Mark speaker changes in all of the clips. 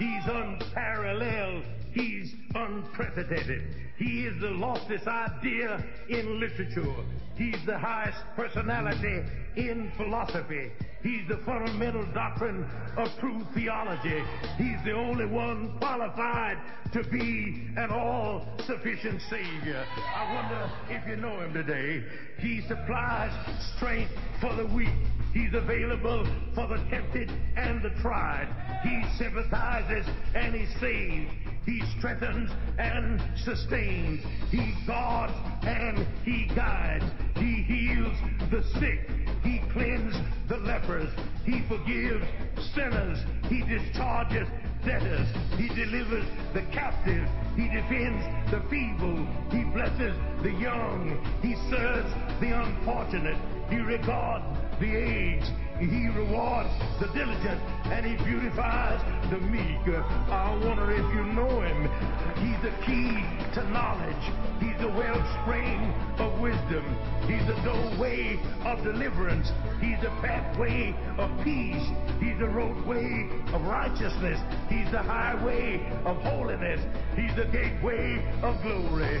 Speaker 1: He's unparalleled. He's unprecedented. He is the loftiest idea in literature. He's the highest personality in philosophy. He's the fundamental doctrine of true theology. He's the only one qualified to be an all sufficient Savior. I wonder if you know him today. He supplies strength for the weak. He's available for the tempted and the tried. He sympathizes and he saves. He strengthens and sustains. He guards and he guides. He heals the sick. He cleanses the lepers. He forgives sinners. He discharges debtors. He delivers the captive. He defends the feeble. He blesses the young. He serves the unfortunate. He regards the aged. He rewards the diligent and he beautifies the meek. I wonder if you know him. He's the key to knowledge. He's the wellspring of wisdom. He's the doorway of deliverance. He's the pathway of peace. He's the roadway of righteousness. He's the highway of holiness. He's the gateway of glory.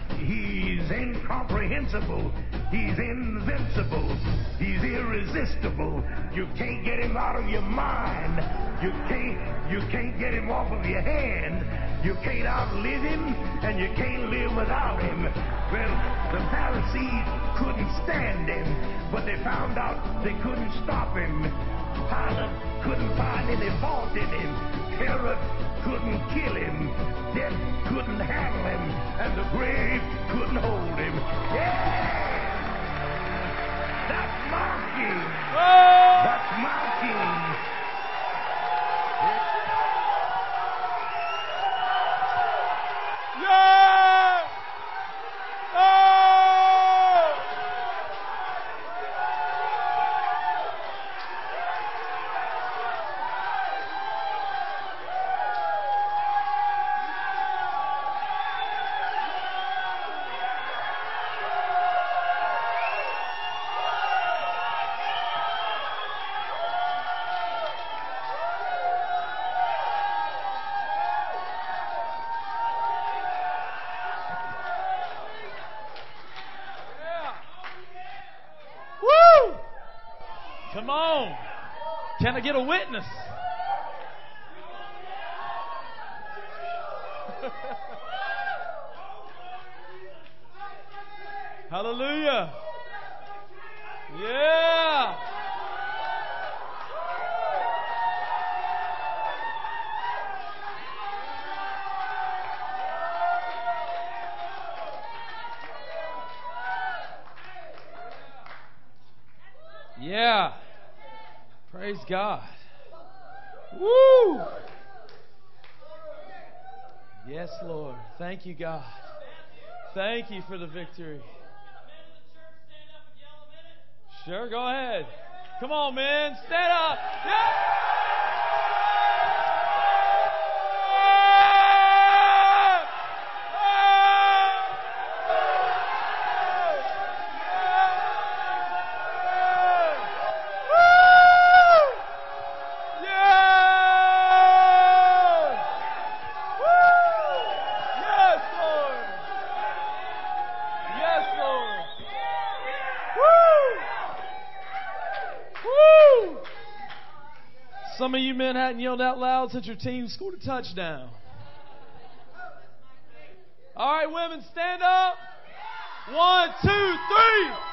Speaker 1: He's incomprehensible. He's invincible. He's irresistible. You can't get him out of your mind. You can't you can't get him off of your hand. You can't outlive him and you can't live without him. Well, the Pharisees couldn't stand him, but they found out they couldn't stop him. Pilate couldn't find any fault in him. Herod couldn't kill him. Death couldn't handle him. And the grave couldn't hold him. Yeah! That's my king. Oh! That's my king.
Speaker 2: Yeah! I get a witness? God. Woo! Yes, Lord. Thank you, God. Thank you for the victory. Sure, go ahead. Come on, man. Stand up. Yeah! Men hadn't yelled out loud since your team scored a touchdown. All right, women, stand up. One, two, three.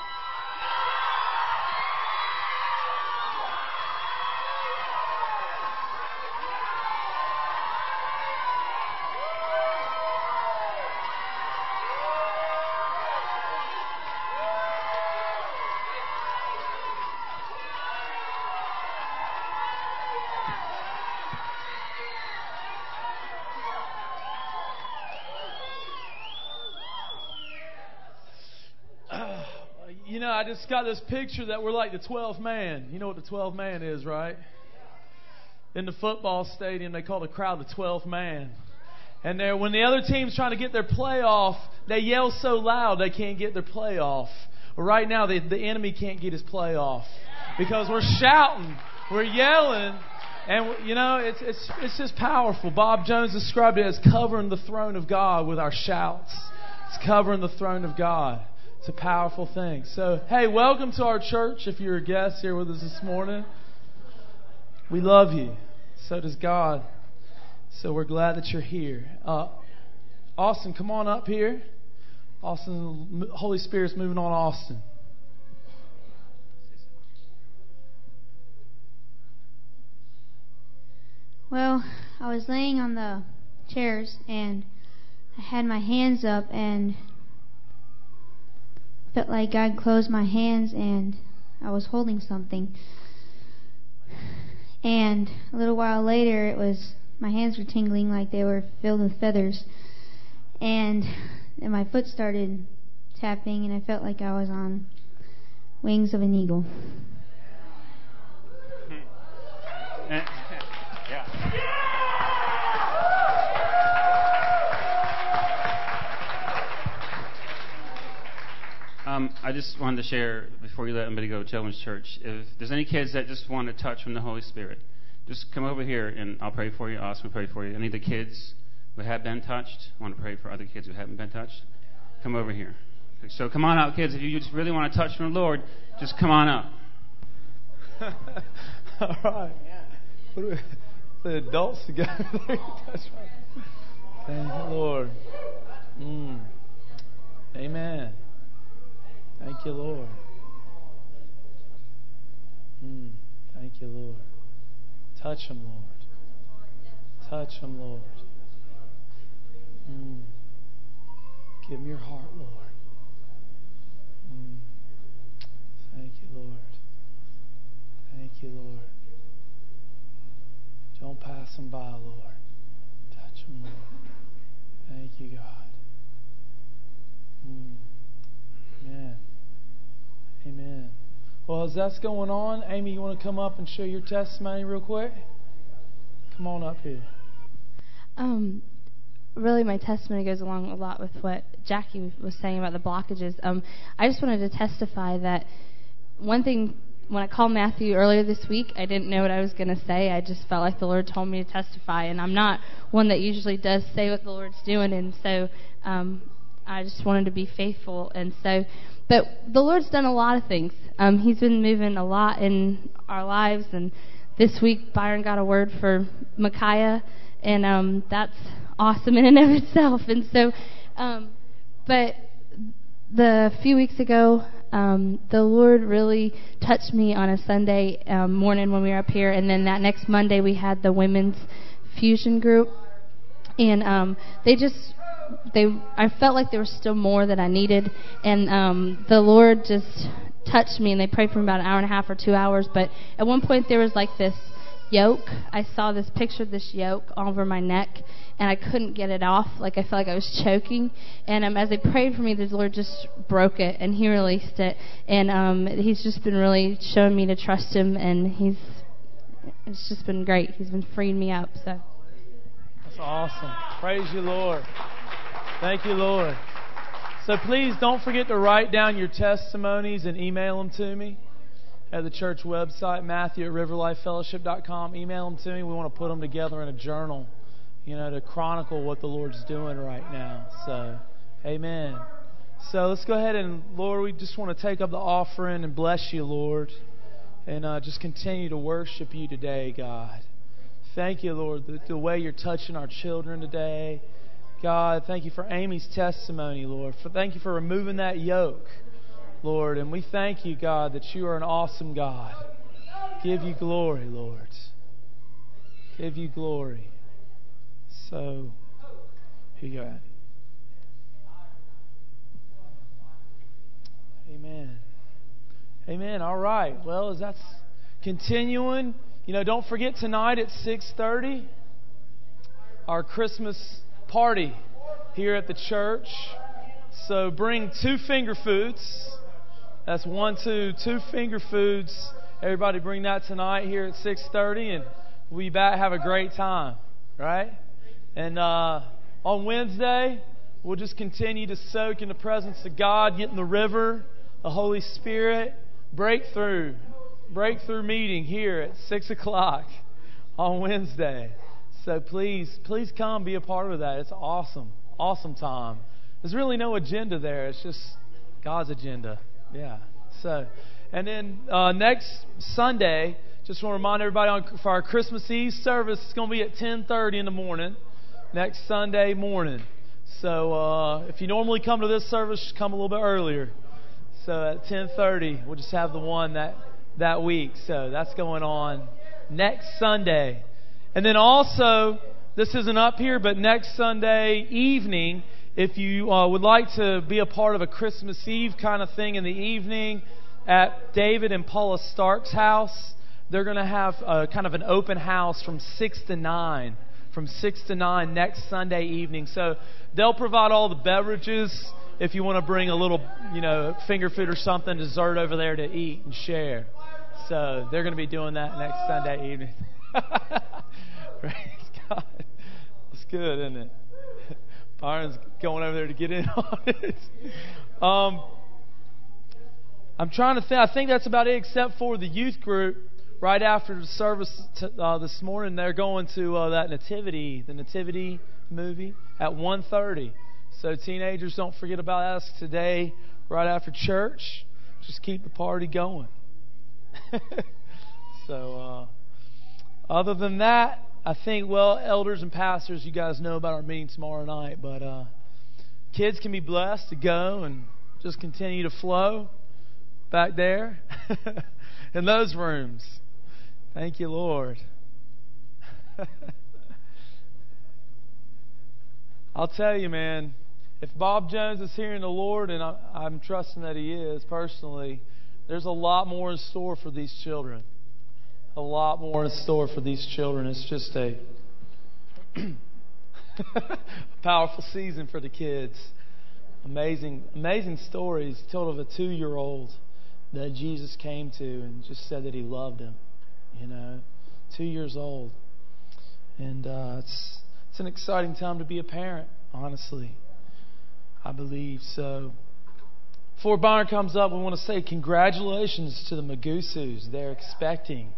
Speaker 2: You know, I just got this picture that we're like the 12th man. You know what the 12th man is, right? In the football stadium, they call the crowd the 12th man. And there, when the other team's trying to get their playoff, they yell so loud they can't get their playoff. Right now, the, the enemy can't get his playoff because we're shouting, we're yelling, and you know it's it's it's just powerful. Bob Jones described it as covering the throne of God with our shouts. It's covering the throne of God. It's a powerful thing. So, hey, welcome to our church. If you're a guest here with us this morning, we love you. So does God. So we're glad that you're here. Uh, Austin, come on up here. Austin, Holy Spirit's moving on Austin.
Speaker 3: Well, I was laying on the chairs and I had my hands up and felt like God closed my hands and I was holding something. And a little while later, it was my hands were tingling like they were filled with feathers. And and my foot started tapping, and I felt like I was on wings of an eagle.
Speaker 4: Hmm. Eh, Um, I just wanted to share before you let anybody go to Children's Church. If there's any kids that just want to touch from the Holy Spirit, just come over here and I'll pray for you. Austin will pray for you. Any of the kids who have been touched, I want to pray for other kids who haven't been touched. Come over here. So come on out, kids. If you just really want to touch from the Lord, just come on up.
Speaker 2: All right. What we, the adults together. That's right. Thank you, Lord. Mm. Amen. Thank you, Lord. Mm. Thank you, Lord. Touch them, Lord. Touch them, Lord. Mm. Give them your heart, Lord. Mm. Thank you, Lord. Thank you, Lord. Don't pass them by, Lord. Touch them, Lord. Thank you, God. Mm. Amen. Amen. Well, as that's going on, Amy, you want to come up and share your testimony real quick? Come on up here.
Speaker 5: Um, really, my testimony goes along a lot with what Jackie was saying about the blockages. Um, I just wanted to testify that one thing when I called Matthew earlier this week, I didn't know what I was going to say. I just felt like the Lord told me to testify, and I'm not one that usually does say what the Lord's doing, and so um, I just wanted to be faithful. And so, but the Lord's done a lot of things. Um, he's been moving a lot in our lives, and this week Byron got a word for Micaiah, and um, that's awesome in and of itself. And so, um, but the few weeks ago, um, the Lord really touched me on a Sunday um, morning when we were up here, and then that next Monday we had the women's fusion group, and um, they just they I felt like there was still more that I needed, and um, the Lord just touched me, and they prayed for about an hour and a half or two hours. But at one point there was like this yoke. I saw this picture of this yoke over my neck, and I couldn't get it off. Like I felt like I was choking. And um, as they prayed for me, the Lord just broke it, and He released it. And um, He's just been really showing me to trust Him, and He's it's just been great. He's been freeing me up. So
Speaker 2: that's awesome. Praise you, Lord. Thank you, Lord. So please don't forget to write down your testimonies and email them to me at the church website, Matthew at riverlifefellowship.com. Email them to me. We want to put them together in a journal, you know, to chronicle what the Lord's doing right now. So, amen. So let's go ahead and, Lord, we just want to take up the offering and bless you, Lord, and uh, just continue to worship you today, God. Thank you, Lord, the, the way you're touching our children today. God, thank you for Amy's testimony, Lord. For, thank you for removing that yoke. Lord. And we thank you, God, that you are an awesome God. Give you glory, Lord. Give you glory. So, here you go. Amen. Amen. All right. Well, as that's continuing, you know, don't forget tonight at 6:30 our Christmas party here at the church. So bring two finger foods That's one, two, two finger foods. Everybody bring that tonight here at 6:30, and we'll be back. Have a great time, right? And uh, on Wednesday, we'll just continue to soak in the presence of God, get in the river, the Holy Spirit, breakthrough, breakthrough meeting here at six o'clock on Wednesday. So please, please come be a part of that. It's awesome, awesome time. There's really no agenda there. It's just God's agenda. Yeah. So, and then uh, next Sunday, just want to remind everybody on, for our Christmas Eve service, it's going to be at 10:30 in the morning next Sunday morning. So uh, if you normally come to this service, come a little bit earlier. So at 10:30, we'll just have the one that that week. So that's going on next Sunday. And then also, this isn't up here, but next Sunday evening if you uh, would like to be a part of a Christmas Eve kind of thing in the evening at David and Paula Stark's house, they're going to have kind of an open house from 6 to 9. From 6 to 9 next Sunday evening. So they'll provide all the beverages if you want to bring a little, you know, finger food or something, dessert over there to eat and share. So they're going to be doing that next Sunday evening. Praise God. It's good, isn't it? Byron's going over there to get in on it. Um, I'm trying to think. I think that's about it, except for the youth group. Right after the service t- uh, this morning, they're going to uh, that nativity, the nativity movie at 1:30. So teenagers, don't forget about us today, right after church. Just keep the party going. so, uh, other than that, I think, well, elders and pastors, you guys know about our meeting tomorrow night, but uh, kids can be blessed to go and just continue to flow back there in those rooms. Thank you, Lord. I'll tell you, man, if Bob Jones is hearing the Lord, and I, I'm trusting that he is personally, there's a lot more in store for these children a lot more in store for these children. It's just a powerful season for the kids. Amazing, amazing stories told of a two-year-old that Jesus came to and just said that he loved him. You know, two years old, and uh, it's it's an exciting time to be a parent. Honestly, I believe so. Before Byron comes up, we want to say congratulations to the Magusus. They're expecting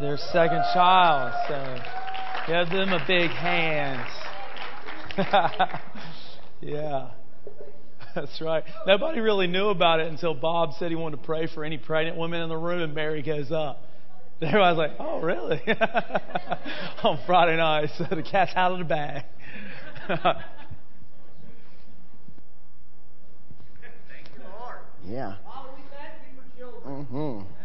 Speaker 2: their second child. So give them a big hand. yeah. That's right. Nobody really knew about it until Bob said he wanted to pray for any pregnant women in the room, and Mary goes up. Everybody's like, "Oh, really?" On Friday night, so the cat's out of the bag.
Speaker 6: yeah. Mm-hmm.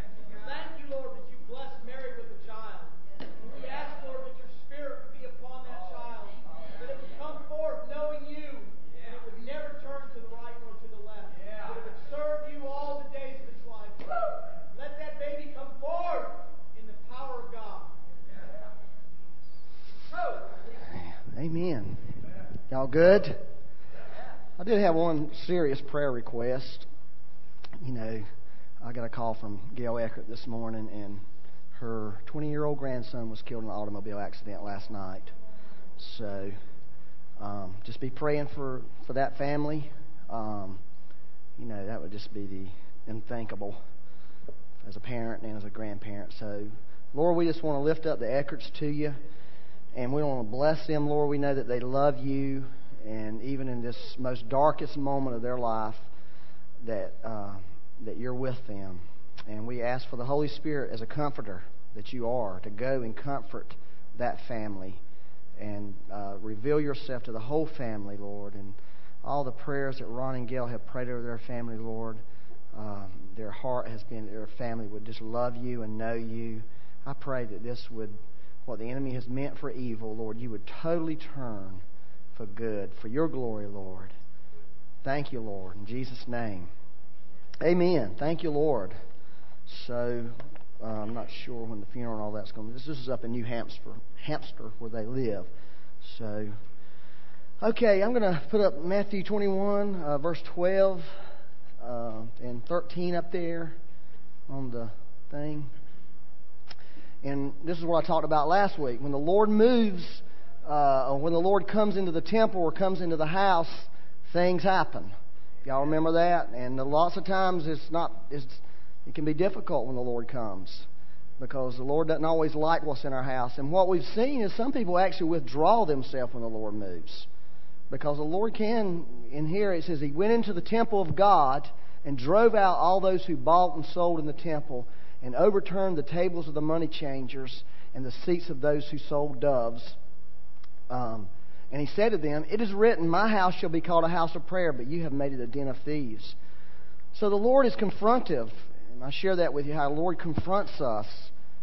Speaker 6: Y'all good? I did have one serious prayer request. You know, I got a call from Gail Eckert this morning, and her 20 year old grandson was killed in an automobile accident last night. So um, just be praying for, for that family. Um, you know, that would just be the unthinkable as a parent and as a grandparent. So, Lord, we just want to lift up the Eckerts to you. And we want to bless them, Lord. We know that they love you. And even in this most darkest moment of their life, that, uh, that you're with them. And we ask for the Holy Spirit as a comforter that you are to go and comfort that family and uh, reveal yourself to the whole family, Lord. And all the prayers that Ron and Gail have prayed over their family, Lord, um, their heart has been, their family would just love you and know you. I pray that this would what the enemy has meant for evil, Lord, you would totally turn for good, for your glory, Lord. Thank you, Lord. In Jesus' name. Amen. Thank you, Lord. So, uh, I'm not sure when the funeral and all that's going to be. This is up in New Hampshire, Hampshire, where they live. So, okay, I'm going to put up Matthew 21, uh, verse 12. Uh, and 13 up there on the thing. And this is what I talked about last week. When the Lord moves, uh, when the Lord comes into the temple or comes into the house, things happen. Y'all remember that? And lots of times it's not, it's, it can be difficult when the Lord comes because the Lord doesn't always like what's in our house. And what we've seen is some people actually withdraw themselves when the Lord moves. Because the Lord can, in here it says, He went into the temple of God and drove out all those who bought and sold in the temple and overturned the tables of the money changers and the seats of those who sold doves. Um, and he said to them, It is written, My house shall be called a house of prayer, but you have made it a den of thieves. So the Lord is confrontive. And I share that with you how the Lord confronts us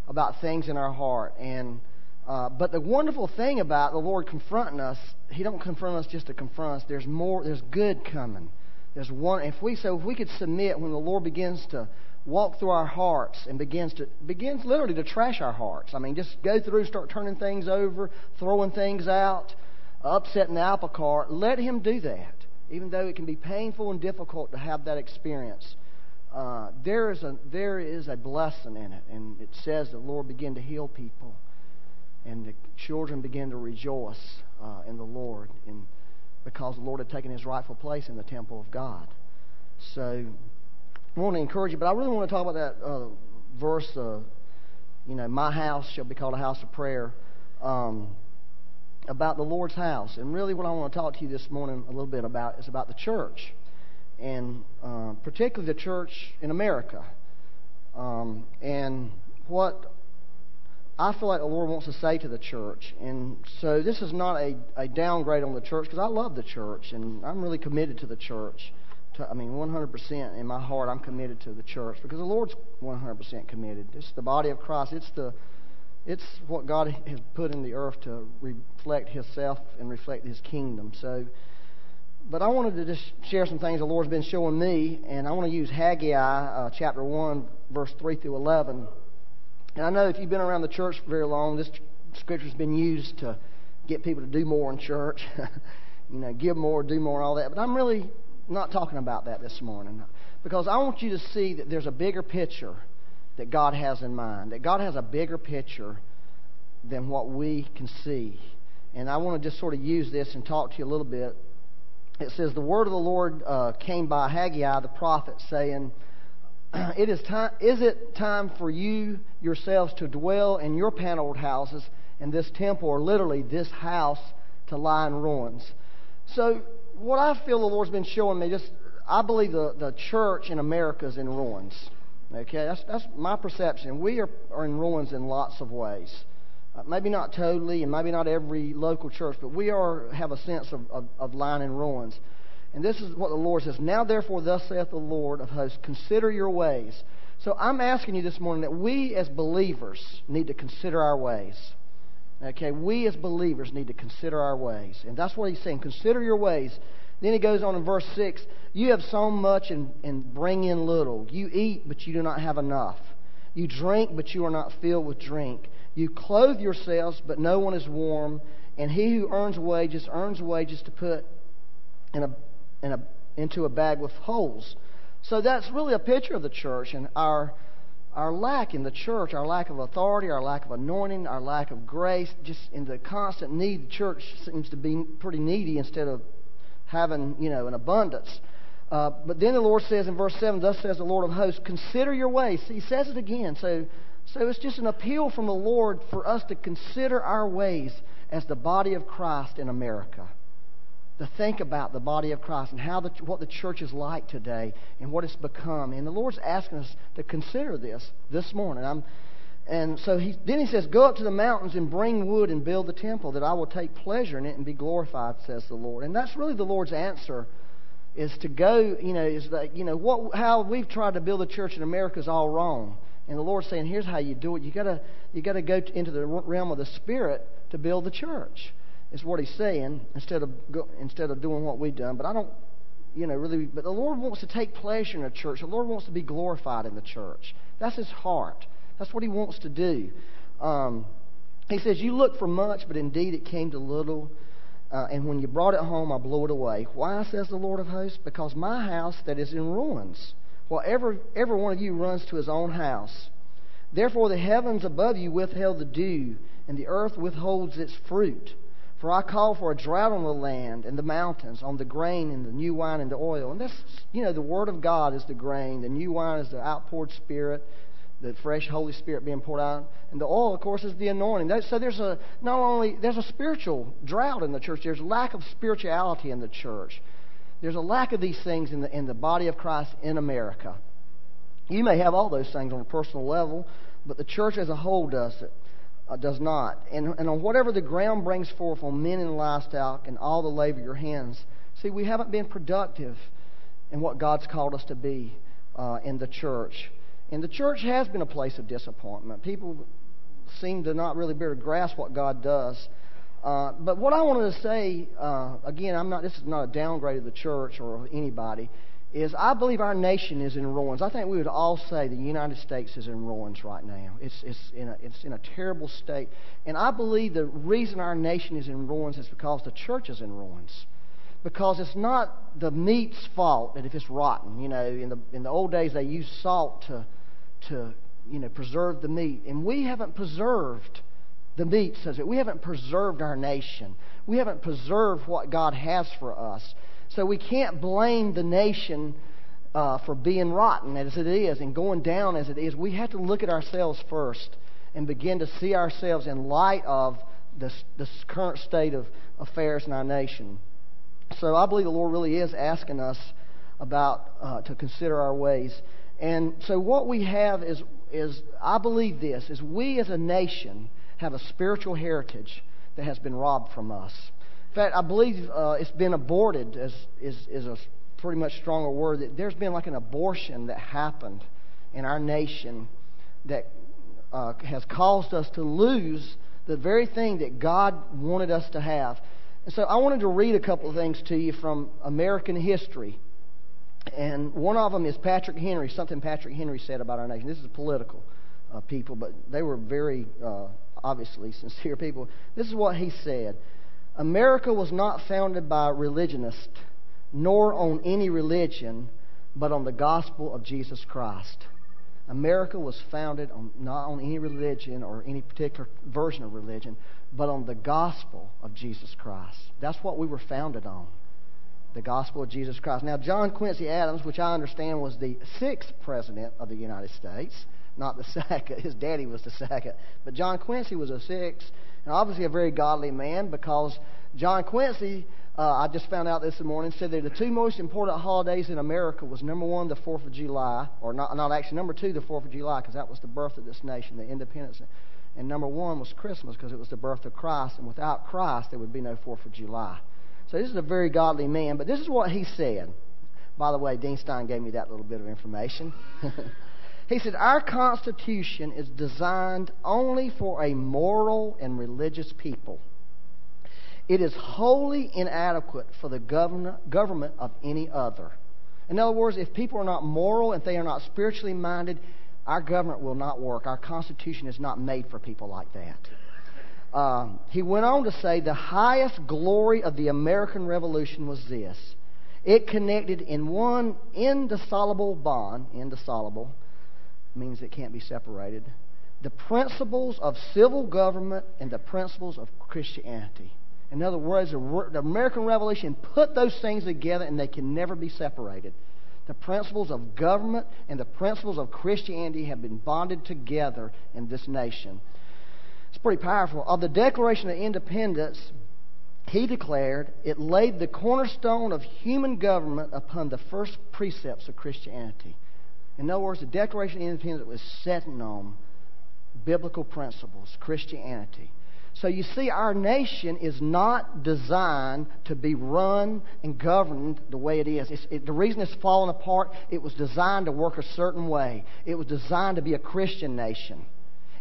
Speaker 6: about things in our heart. And uh, but the wonderful thing about the Lord confronting us, He don't confront us just to confront us. There's more. There's good coming. There's one. If we so, if we could submit when the Lord begins to walk through our hearts and begins to begins literally to trash our hearts. I mean, just go through, start turning things over, throwing things out, upsetting the apple cart. Let Him do that, even though it can be painful and difficult to have that experience. Uh, there is a there is a blessing in it, and it says the Lord began to heal people, and the children began to rejoice uh, in the Lord, and because the Lord had taken His rightful place in the temple of God. So want to encourage you, but I really want to talk about that uh, verse. Uh, you know, my house shall be called a house of prayer. Um, about the Lord's house, and really, what I want to talk to you this morning a little bit about is about the church, and uh, particularly the church in America, um, and what I feel like the Lord wants to say to the church. And so this is not a, a downgrade on the church because I love the church and I'm really committed to the church. I mean, 100% in my heart, I'm committed to the church because the Lord's 100% committed. It's the body of Christ. It's the it's what God has put in the earth to reflect Himself and reflect His kingdom. So, but I wanted to just share some things the Lord's been showing me, and I want to use Haggai uh, chapter one, verse three through eleven. And I know if you've been around the church very long, this scripture's been used to get people to do more in church. you know, give more, do more, all that. But I'm really not talking about that this morning because I want you to see that there's a bigger picture that God has in mind, that God has a bigger picture than what we can see. And I want to just sort of use this and talk to you a little bit. It says, The word of the Lord uh, came by Haggai the prophet, saying, it is, time, is it time for you yourselves to dwell in your paneled houses and this temple, or literally this house, to lie in ruins? So what I feel the Lord's been showing me, just I believe the, the church in America is in ruins. Okay, that's that's my perception. We are, are in ruins in lots of ways. Uh, maybe not totally, and maybe not every local church, but we are have a sense of, of, of lying in ruins. And this is what the Lord says. Now, therefore, thus saith the Lord of hosts, consider your ways. So I'm asking you this morning that we as believers need to consider our ways. Okay, we as believers need to consider our ways. And that's what he's saying. Consider your ways. Then he goes on in verse 6 You have sown much and, and bring in little. You eat, but you do not have enough. You drink, but you are not filled with drink. You clothe yourselves, but no one is warm. And he who earns wages earns wages to put in a, in a, into a bag with holes. So that's really a picture of the church and our our lack in the church, our lack of authority, our lack of anointing, our lack of grace, just in the constant need, the church seems to be pretty needy instead of having, you know, an abundance. Uh, but then the Lord says in verse 7, Thus says the Lord of hosts, consider your ways. He says it again. So, so it's just an appeal from the Lord for us to consider our ways as the body of Christ in America to think about the body of Christ and how the, what the church is like today and what it's become. And the Lord's asking us to consider this this morning. I'm, and so he, then he says, Go up to the mountains and bring wood and build the temple, that I will take pleasure in it and be glorified, says the Lord. And that's really the Lord's answer is to go, you know, is that, you know, what, how we've tried to build a church in America is all wrong. And the Lord's saying, here's how you do it. You gotta, you gotta go into the realm of the Spirit to build the church is what he's saying instead of go, instead of doing what we've done. But I don't, you know, really. But the Lord wants to take pleasure in the church. The Lord wants to be glorified in the church. That's His heart. That's what He wants to do. Um, he says, "You look for much, but indeed it came to little." Uh, and when you brought it home, I blew it away. Why, says the Lord of hosts? Because my house that is in ruins. Well, every, every one of you runs to his own house. Therefore, the heavens above you withheld the dew, and the earth withholds its fruit. For I call for a drought on the land and the mountains, on the grain and the new wine and the oil. And that's, you know, the Word of God is the grain, the new wine is the outpoured Spirit, the fresh Holy Spirit being poured out, and the oil, of course, is the anointing. So there's a not only there's a spiritual drought in the church. There's lack of spirituality in the church. There's a lack of these things in the in the body of Christ in America. You may have all those things on a personal level, but the church as a whole does it. Uh, does not. And, and on whatever the ground brings forth on men and livestock and all the labor of your hands, see, we haven't been productive in what God's called us to be uh, in the church. And the church has been a place of disappointment. People seem to not really be able to grasp what God does. Uh, but what I wanted to say, uh, again, I'm not. This is not a downgrade of the church or of anybody. Is I believe our nation is in ruins. I think we would all say the United States is in ruins right now. It's it's in a it's in a terrible state. And I believe the reason our nation is in ruins is because the church is in ruins because it's not the meat's fault that if it's rotten. You know, in the in the old days they used salt to to you know preserve the meat, and we haven't preserved the meat. Says it. We haven't preserved our nation. We haven't preserved what God has for us. So we can't blame the nation uh, for being rotten as it is and going down as it is. We have to look at ourselves first and begin to see ourselves in light of this, this current state of affairs in our nation. So I believe the Lord really is asking us about uh, to consider our ways. And so what we have is, is I believe this, is we as a nation have a spiritual heritage that has been robbed from us. Fact, I believe uh, it's been aborted, as is, is a pretty much stronger word. That there's been like an abortion that happened in our nation that uh, has caused us to lose the very thing that God wanted us to have. And so I wanted to read a couple of things to you from American history. And one of them is Patrick Henry, something Patrick Henry said about our nation. This is political uh, people, but they were very uh, obviously sincere people. This is what he said America was not founded by religionists, nor on any religion, but on the gospel of Jesus Christ. America was founded on, not on any religion or any particular version of religion, but on the gospel of Jesus Christ. That's what we were founded on the gospel of Jesus Christ. Now, John Quincy Adams, which I understand was the sixth president of the United States, not the second. His daddy was the second. But John Quincy was a sixth, and obviously a very godly man because John Quincy, uh, I just found out this morning, said that the two most important holidays in America was number one, the Fourth of July, or not, not actually number two, the Fourth of July, because that was the birth of this nation, the independence. And number one was Christmas because it was the birth of Christ, and without Christ there would be no Fourth of July. So this is a very godly man, but this is what he said. By the way, Dean Stein gave me that little bit of information. he said, Our Constitution is designed only for a moral and religious people. It is wholly inadequate for the government of any other. In other words, if people are not moral, if they are not spiritually minded, our government will not work. Our Constitution is not made for people like that. Um, he went on to say the highest glory of the American Revolution was this it connected in one indissoluble bond, indissoluble means it can't be separated, the principles of civil government and the principles of Christianity. In other words, the American Revolution put those things together and they can never be separated. The principles of government and the principles of Christianity have been bonded together in this nation. It's pretty powerful. Of the Declaration of Independence, he declared it laid the cornerstone of human government upon the first precepts of Christianity. In other words, the Declaration of Independence was setting on biblical principles, Christianity. So you see, our nation is not designed to be run and governed the way it is. It, the reason it's fallen apart, it was designed to work a certain way. It was designed to be a Christian nation.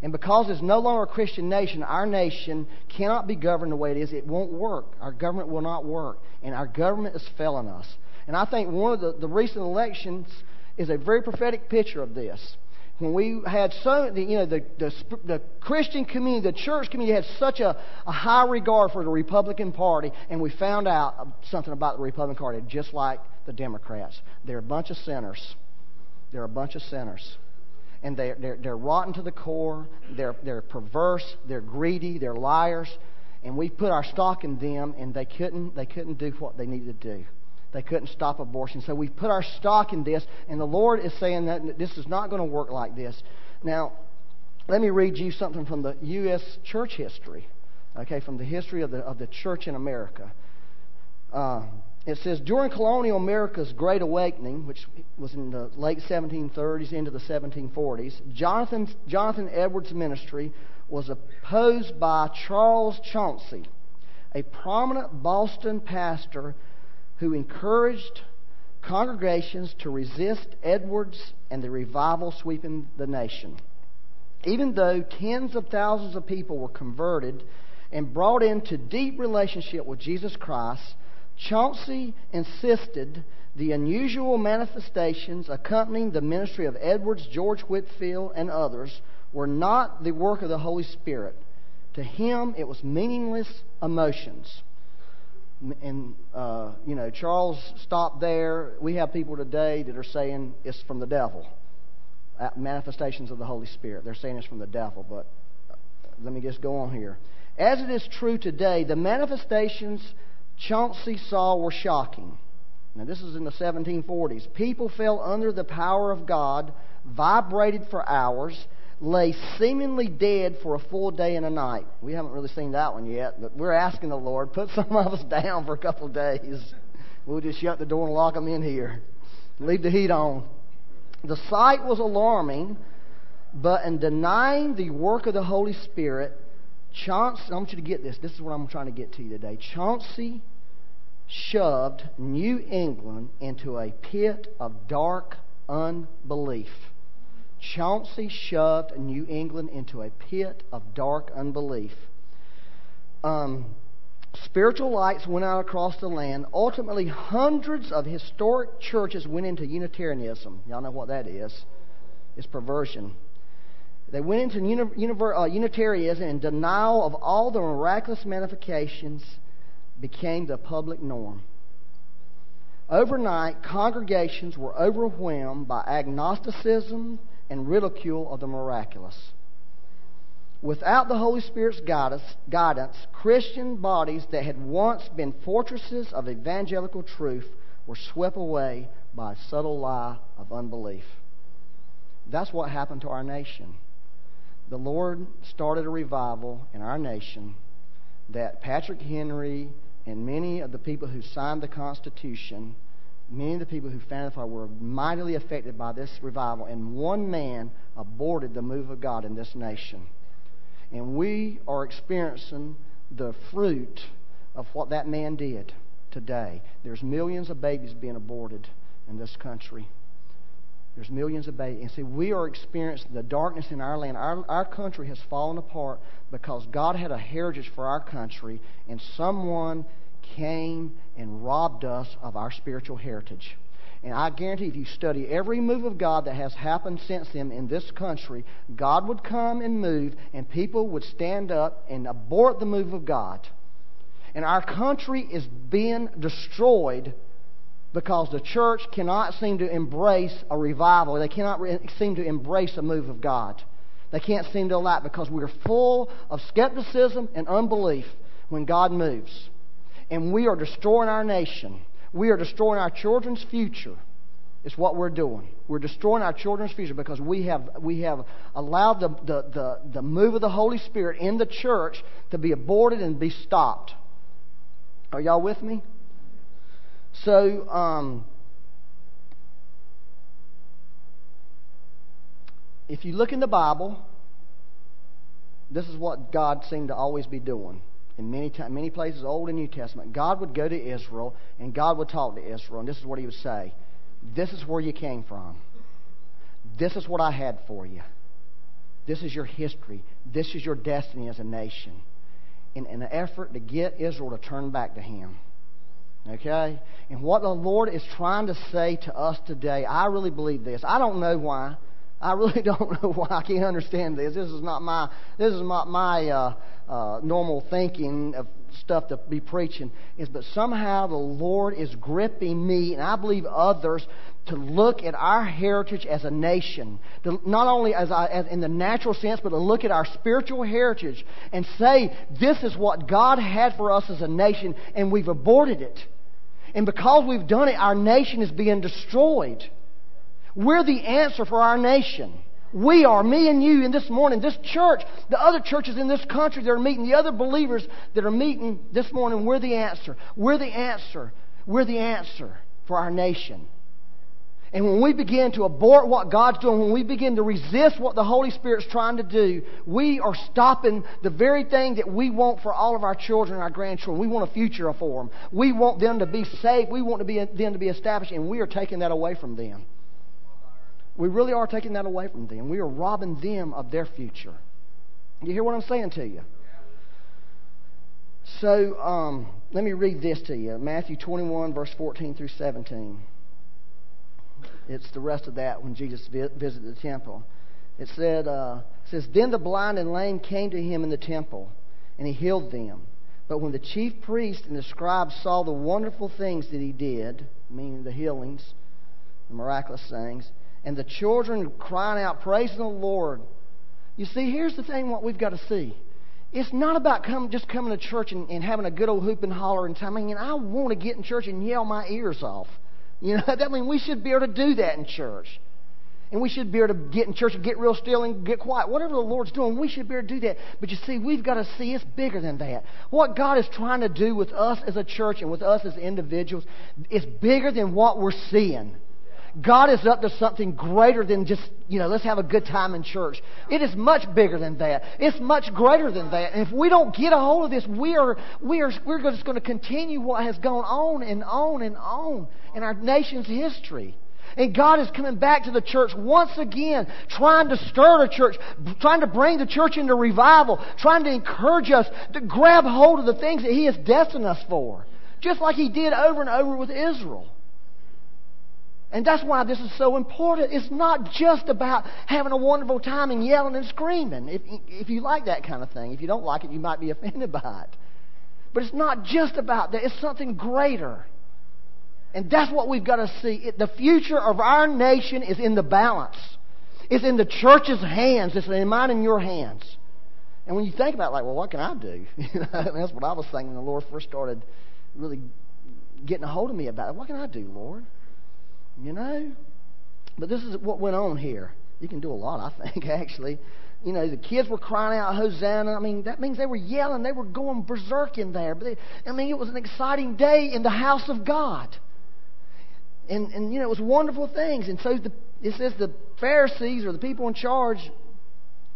Speaker 6: And because it's no longer a Christian nation, our nation cannot be governed the way it is. It won't work. Our government will not work. And our government is failing us. And I think one of the, the recent elections is a very prophetic picture of this. when we had so, you know, the, the, the Christian community, the church community had such a, a high regard for the Republican Party, and we found out something about the Republican Party, just like the Democrats. They're a bunch of sinners. They're a bunch of sinners. And they're, they're, they're rotten to the core. They're, they're perverse. They're greedy. They're liars. And we put our stock in them, and they couldn't, they couldn't do what they needed to do. They couldn't stop abortion. So we put our stock in this, and the Lord is saying that this is not going to work like this. Now, let me read you something from the U.S. church history, okay, from the history of the, of the church in America. Uh, it says during colonial America's Great Awakening, which was in the late 1730s into the 1740s, Jonathan, Jonathan Edwards' ministry was opposed by Charles Chauncy, a prominent Boston pastor who encouraged congregations to resist Edwards and the revival sweeping the nation. Even though tens of thousands of people were converted and brought into deep relationship with Jesus Christ, Chauncy insisted the unusual manifestations accompanying the ministry of Edwards, George Whitefield, and others were not the work of the Holy Spirit. To him, it was meaningless emotions. And, uh, you know, Charles stopped there. We have people today that are saying it's from the devil. Uh, manifestations of the Holy Spirit. They're saying it's from the devil, but uh, let me just go on here. As it is true today, the manifestations Chauncy saw were shocking. Now, this is in the 1740s. People fell under the power of God, vibrated for hours, lay seemingly dead for a full day and a night. We haven't really seen that one yet, but we're asking the Lord, put some of us down for a couple of days. We'll just shut the door and lock them in here. Leave the heat on. The sight was alarming, but in denying the work of the Holy Spirit, Chauncy, I want you to get this. This is what I'm trying to get to you today. Chauncy shoved New England into a pit of dark unbelief. Chauncy shoved New England into a pit of dark unbelief. Um, spiritual lights went out across the land. Ultimately, hundreds of historic churches went into Unitarianism. Y'all know what that is? It's perversion. They went into univer, uh, Unitarianism and denial of all the miraculous manifestations became the public norm. Overnight, congregations were overwhelmed by agnosticism and ridicule of the miraculous. Without the Holy Spirit's guidance, Christian bodies that had once been fortresses of evangelical truth were swept away by a subtle lie of unbelief. That's what happened to our nation the Lord started a revival in our nation that Patrick Henry and many of the people who signed the Constitution, many of the people who founded the fire were mightily affected by this revival, and one man aborted the move of God in this nation. And we are experiencing the fruit of what that man did today. There's millions of babies being aborted in this country. There's millions of babies. And see, we are experiencing the darkness in our land. Our, our country has fallen apart because God had a heritage for our country, and someone came and robbed us of our spiritual heritage. And I guarantee if you study every move of God that has happened since then in this country, God would come and move, and people would stand up and abort the move of God. And our country is being destroyed because the church cannot seem to embrace a revival. They cannot re- seem to embrace a move of God. They can't seem to allow it because we're full of skepticism and unbelief when God moves. And we are destroying our nation. We are destroying our children's future. It's what we're doing. We're destroying our children's future because we have, we have allowed the, the, the, the move of the Holy Spirit in the church to be aborted and be stopped. Are y'all with me? So, um, if you look in the Bible, this is what God seemed to always be doing. In many, many places, Old and New Testament, God would go to Israel and God would talk to Israel, and this is what He would say This is where you came from. This is what I had for you. This is your history. This is your destiny as a nation. In, in an effort to get Israel to turn back to Him. Okay? And what the Lord is trying to say to us today, I really believe this. I don't know why. I really don't know why I can't understand this. This is not my this is not my uh, uh, normal thinking of stuff to be preaching. Is but somehow the Lord is gripping me, and I believe others, to look at our heritage as a nation, to, not only as, I, as in the natural sense, but to look at our spiritual heritage and say this is what God had for us as a nation, and we've aborted it. And because we've done it, our nation is being destroyed. We're the answer for our nation. We are, me and you, in this morning, this church, the other churches in this country that are meeting, the other believers that are meeting this morning, we're the answer. We're the answer. We're the answer for our nation. And when we begin to abort what God's doing, when we begin to resist what the Holy Spirit's trying to do, we are stopping the very thing that we want for all of our children and our grandchildren. We want a future for them. We want them to be safe. We want to be, them to be established, and we are taking that away from them. We really are taking that away from them. We are robbing them of their future. You hear what I'm saying to you? So, um, let me read this to you Matthew 21, verse 14 through 17. It's the rest of that when Jesus visited the temple. It said, uh, it says, Then the blind and lame came to him in the temple, and he healed them. But when the chief priests and the scribes saw the wonderful things that he did, meaning the healings, the miraculous things, and the children crying out, praising the Lord. You see, here's the thing what we've got to see. It's not about come, just coming to church and, and having a good old hoop and holler and time. I mean, I want to get in church and yell my ears off. You know, I mean, we should be able to do that in church. And we should be able to get in church and get real still and get quiet. Whatever the Lord's doing, we should be able to do that. But you see, we've got to see it's bigger than that. What God is trying to do with us as a church and with us as individuals is bigger than what we're seeing. God is up to something greater than just, you know, let's have a good time in church. It is much bigger than that. It's much greater than that. And if we don't get a hold of this, we are, we are, we're just going to continue what has gone on and on and on in our nation's history. And God is coming back to the church once again, trying to stir the church, trying to bring the church into revival, trying to encourage us to grab hold of the things that He has destined us for. Just like He did over and over with Israel. And that's why this is so important. It's not just about having a wonderful time and yelling and screaming. If, if you like that kind of thing, if you don't like it, you might be offended by it. But it's not just about that, it's something greater. And that's what we've got to see. It, the future of our nation is in the balance. It's in the church's hands. It's in mine and your hands. And when you think about it, like, well, what can I do? that's what I was thinking when the Lord first started really getting a hold of me about it. What can I do, Lord? You know? But this is what went on here. You can do a lot, I think, actually. You know, the kids were crying out, Hosanna. I mean, that means they were yelling. They were going berserk in there. But they, I mean, it was an exciting day in the house of God. And, and you know, it was wonderful things. And so the, it says the Pharisees, or the people in charge,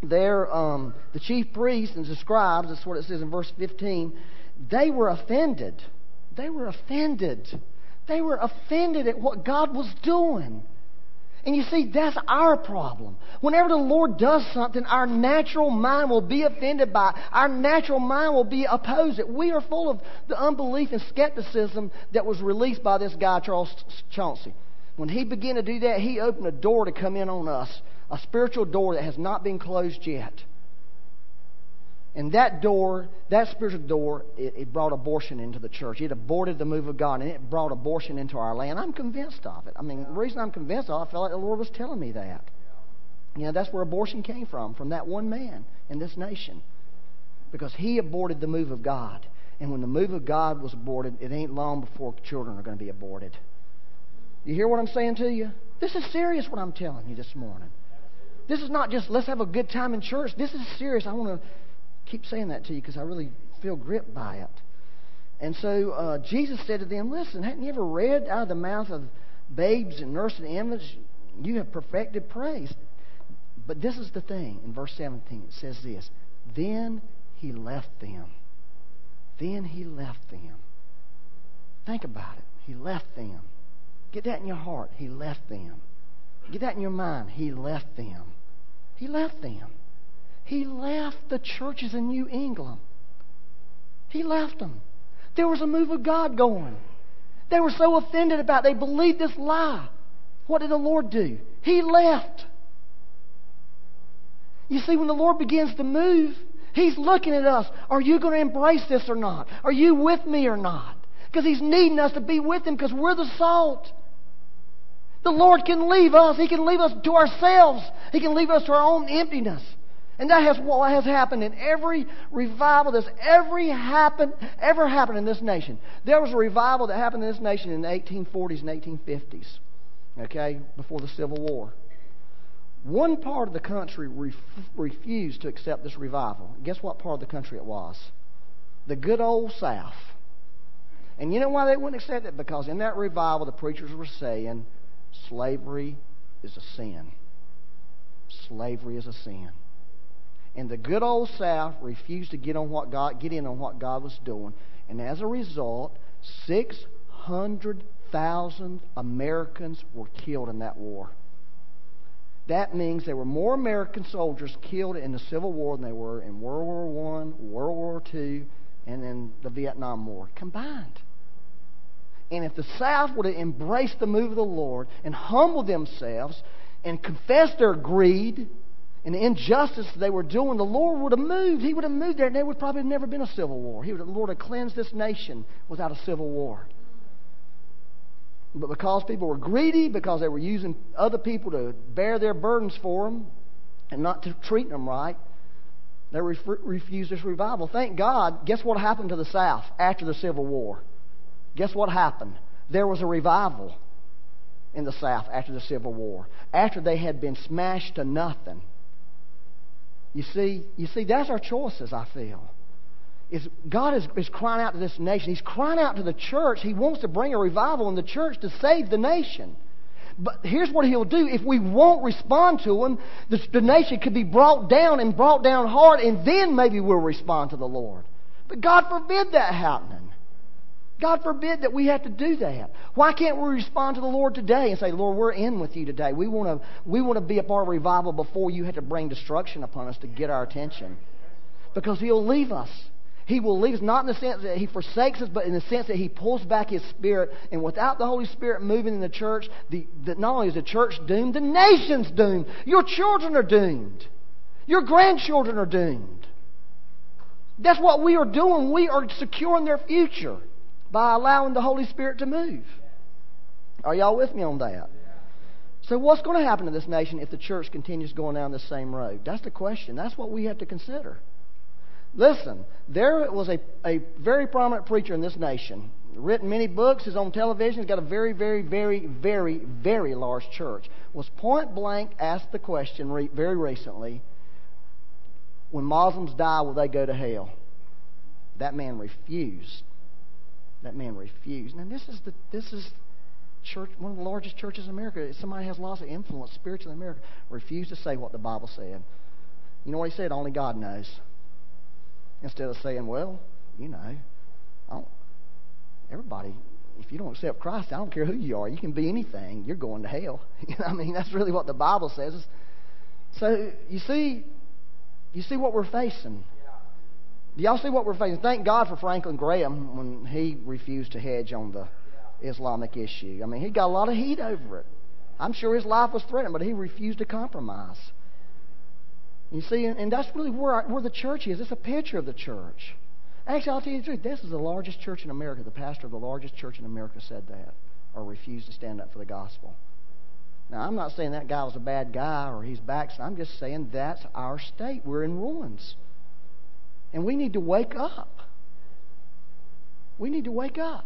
Speaker 6: there, um, the chief priests and the scribes, that's what it says in verse 15, they were offended. They were offended they were offended at what God was doing. And you see, that's our problem. Whenever the Lord does something, our natural mind will be offended by it. Our natural mind will be opposed it. We are full of the unbelief and skepticism that was released by this guy, Charles Chauncy. When he began to do that, he opened a door to come in on us, a spiritual door that has not been closed yet. And that door, that spiritual door, it, it, brought abortion into the church. It aborted the move of God, and it brought abortion into our land. I'm convinced of it. I mean, the reason I'm convinced of it, I felt like the Lord was telling me that. You know, that's where abortion came from, from that one man in this nation. Because he aborted the move of God. And when the move of God was aborted, it ain't long before children are going to be aborted. You hear what I'm saying to you? This is serious what I'm telling you this morning. This is not just let's have a good time in church. This is serious. I want to keep saying that to you because I really feel gripped by it. And so uh, Jesus said to them, Listen, hadn't you ever read out of the mouth of babes and nursing infants, you have perfected praise? But this is the thing. In verse 17, it says this Then he left them. Then he left them. Think about it. He left them. Get that in your heart. He left them. Get that in your mind. He left them. He left them. He left the churches in New England. He left them. There was a move of God going. They were so offended about it. They believed this lie. What did the Lord do? He left. You see, when the Lord begins to move, He's looking at us. Are you going to embrace this or not? Are you with me or not? Because He's needing us to be with Him because we're the salt. The Lord can leave us. He can leave us to ourselves. He can leave us to our own emptiness. And that has what has happened in every revival that's ever happened, ever happened in this nation. There was a revival that happened in this nation in the 1840s and 1850s, okay, before the Civil War. One part of the country ref- refused to accept this revival. Guess what part of the country it was? The good old South. And you know why they wouldn't accept it? Because in that revival, the preachers were saying slavery is a sin. Slavery is a sin. And the good old South refused to get on what God get in on what God was doing. And as a result, six hundred thousand Americans were killed in that war. That means there were more American soldiers killed in the Civil War than there were in World War One, World War Two, and then the Vietnam War combined. And if the South would have embraced the move of the Lord and humbled themselves and confessed their greed and the injustice they were doing, the Lord would have moved. He would have moved there, and there would probably have never been a civil war. He would, the Lord have cleansed this nation without a civil war. But because people were greedy, because they were using other people to bear their burdens for them and not to treat them right, they ref- refused this revival. Thank God, guess what happened to the South after the Civil War? Guess what happened? There was a revival in the South after the Civil War, after they had been smashed to nothing. You see, you see, that's our choices, I feel is God is, is crying out to this nation. He's crying out to the church. He wants to bring a revival in the church to save the nation. But here's what he'll do. If we won't respond to him, the, the nation could be brought down and brought down hard, and then maybe we'll respond to the Lord. But God forbid that happening. God forbid that we have to do that. Why can't we respond to the Lord today and say, Lord, we're in with you today. We want to, we want to be a part of revival before you have to bring destruction upon us to get our attention. Because He'll leave us. He will leave us not in the sense that He forsakes us, but in the sense that He pulls back His Spirit. And without the Holy Spirit moving in the church, the, the, not only is the church doomed, the nation's doomed. Your children are doomed. Your grandchildren are doomed. That's what we are doing. We are securing their future by allowing the Holy Spirit to move. Are y'all with me on that? So, what's going to happen to this nation if the church continues going down the same road? That's the question. That's what we have to consider. Listen, there was a, a very prominent preacher in this nation, written many books, is on television, he's got a very, very, very, very, very large church. Was point blank asked the question re- very recently when Muslims die, will they go to hell? That man refused. That man refused. Now, this is, the, this is church, one of the largest churches in America. Somebody has lots of influence spiritually in America. Refused to say what the Bible said. You know what he said? Only God knows. Instead of saying, well, you know, I don't, everybody, if you don't accept Christ, I don't care who you are. You can be anything. You're going to hell. I mean, that's really what the Bible says. So you see, you see what we're facing. Do y'all see what we're facing? Thank God for Franklin Graham when he refused to hedge on the Islamic issue. I mean, he got a lot of heat over it. I'm sure his life was threatened, but he refused to compromise. You see, and that's really where, where the church is. It's a picture of the church. Actually, I'll tell you the truth. This is the largest church in America. The pastor of the largest church in America said that, or refused to stand up for the gospel. Now, I'm not saying that guy was a bad guy or he's backslid. I'm just saying that's our state. We're in ruins. And we need to wake up. We need to wake up.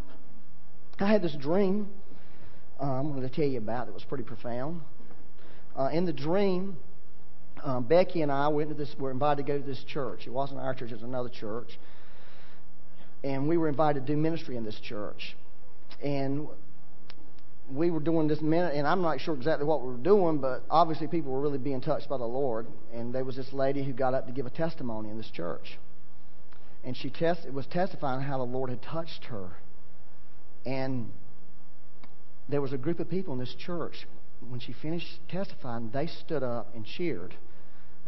Speaker 6: I had this dream uh, I'm going to tell you about that was pretty profound. Uh, in the dream, um, Becky and I went to this. Were invited to go to this church. It wasn't our church; it was another church, and we were invited to do ministry in this church. And we were doing this minute, and I'm not sure exactly what we were doing, but obviously people were really being touched by the Lord. And there was this lady who got up to give a testimony in this church, and she test, was testifying how the Lord had touched her. And there was a group of people in this church. When she finished testifying, they stood up and cheered.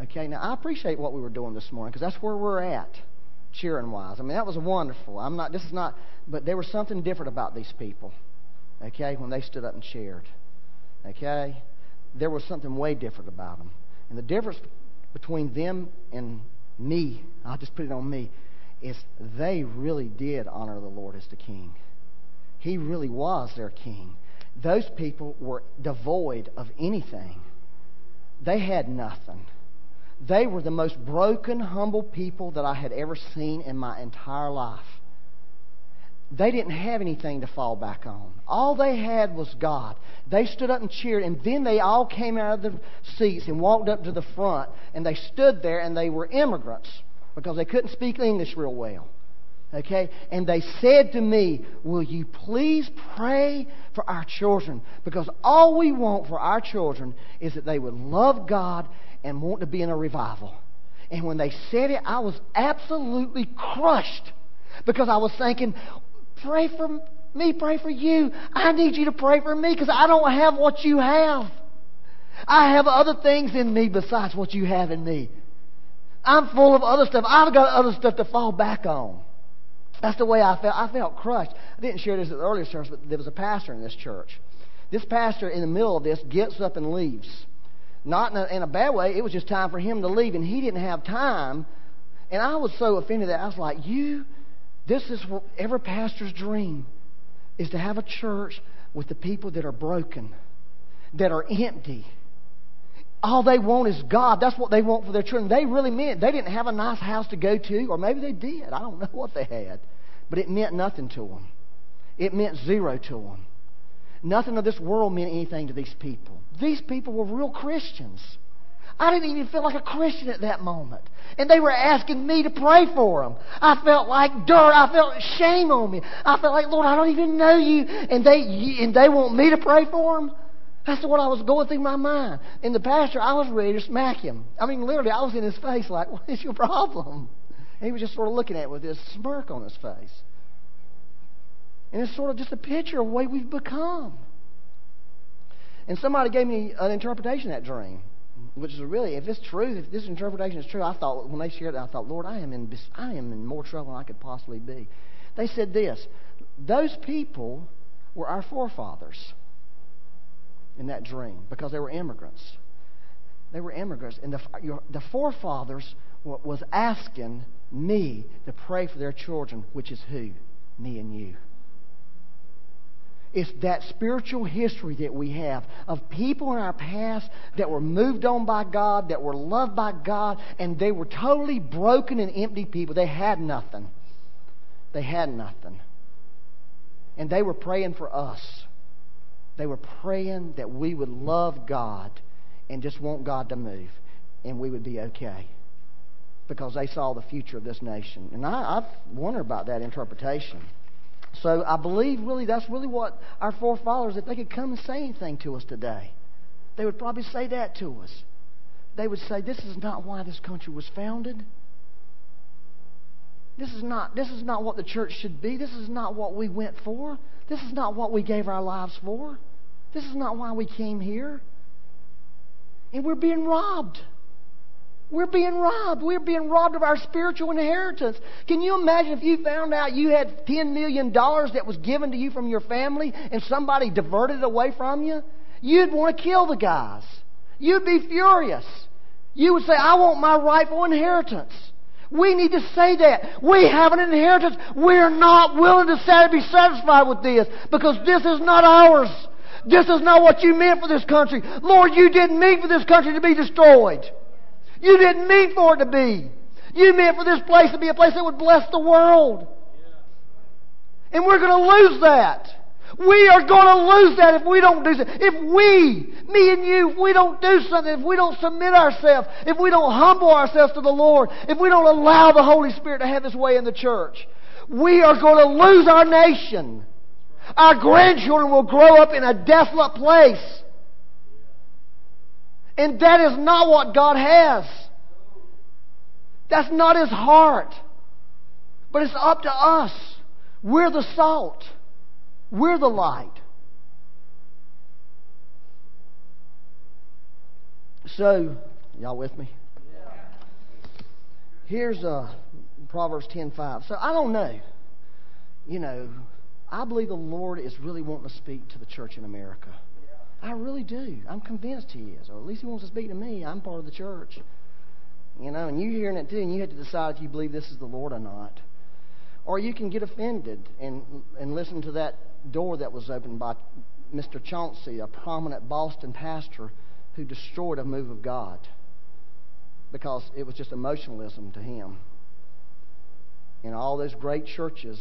Speaker 6: Okay, now I appreciate what we were doing this morning because that's where we're at, cheering wise. I mean, that was wonderful. I'm not. This is not. But there was something different about these people. Okay, when they stood up and cheered. Okay, there was something way different about them, and the difference between them and me, I'll just put it on me, is they really did honor the Lord as the king. He really was their king. Those people were devoid of anything. They had nothing. They were the most broken, humble people that I had ever seen in my entire life. They didn't have anything to fall back on. All they had was God. They stood up and cheered, and then they all came out of the seats and walked up to the front, and they stood there, and they were immigrants because they couldn't speak English real well. Okay? And they said to me, Will you please pray for our children? Because all we want for our children is that they would love God and want to be in a revival. And when they said it, I was absolutely crushed because I was thinking, Pray for me, pray for you. I need you to pray for me because I don't have what you have. I have other things in me besides what you have in me. I'm full of other stuff. I've got other stuff to fall back on. That's the way I felt. I felt crushed. I didn't share this at the earlier service, but there was a pastor in this church. This pastor, in the middle of this, gets up and leaves. Not in a, in a bad way. It was just time for him to leave, and he didn't have time. And I was so offended that I was like, "You, this is what every pastor's dream is to have a church with the people that are broken, that are empty." All they want is God. That's what they want for their children. They really meant they didn't have a nice house to go to, or maybe they did. I don't know what they had. But it meant nothing to them. It meant zero to them. Nothing of this world meant anything to these people. These people were real Christians. I didn't even feel like a Christian at that moment. And they were asking me to pray for them. I felt like dirt. I felt shame on me. I felt like, Lord, I don't even know you. And they, and they want me to pray for them? That's what I was going through my mind. And the pastor, I was ready to smack him. I mean, literally, I was in his face like, what is your problem? And he was just sort of looking at it with this smirk on his face. And it's sort of just a picture of way we've become. And somebody gave me an interpretation of that dream, which is really, if it's true, if this interpretation is true, I thought, when they shared it, I thought, Lord, I am in, I am in more trouble than I could possibly be. They said this those people were our forefathers in that dream because they were immigrants. They were immigrants, and the, your, the forefathers was asking me to pray for their children, which is who? Me and you. It's that spiritual history that we have of people in our past that were moved on by God, that were loved by God, and they were totally broken and empty people. They had nothing. They had nothing. And they were praying for us. They were praying that we would love God and just want God to move, and we would be okay. Because they saw the future of this nation. And I, I've wondered about that interpretation. So I believe really that's really what our forefathers, if they could come and say anything to us today, they would probably say that to us. They would say, This is not why this country was founded. This is not this is not what the church should be. This is not what we went for. This is not what we gave our lives for. This is not why we came here. And we're being robbed. We're being robbed. We're being robbed of our spiritual inheritance. Can you imagine if you found out you had $10 million that was given to you from your family and somebody diverted it away from you? You'd want to kill the guys. You'd be furious. You would say, I want my rightful inheritance. We need to say that. We have an inheritance. We're not willing to be satisfied with this because this is not ours. This is not what you meant for this country. Lord, you didn't mean for this country to be destroyed. You didn't mean for it to be. You meant for this place to be a place that would bless the world. And we're going to lose that. We are going to lose that if we don't do something. If we, me and you, if we don't do something, if we don't submit ourselves, if we don't humble ourselves to the Lord, if we don't allow the Holy Spirit to have His way in the church, we are going to lose our nation. Our grandchildren will grow up in a desolate place. And that is not what God has. That's not His heart. But it's up to us. We're the salt. We're the light. So, y'all with me? Here's uh, Proverbs 10:5. So I don't know. You know, I believe the Lord is really wanting to speak to the church in America. I really do. I'm convinced He is, or at least He wants to speak to me. I'm part of the church. You know, and you're hearing it too, and you have to decide if you believe this is the Lord or not. Or you can get offended and and listen to that door that was opened by Mr. Chauncy, a prominent Boston pastor who destroyed a move of God because it was just emotionalism to him. And all those great churches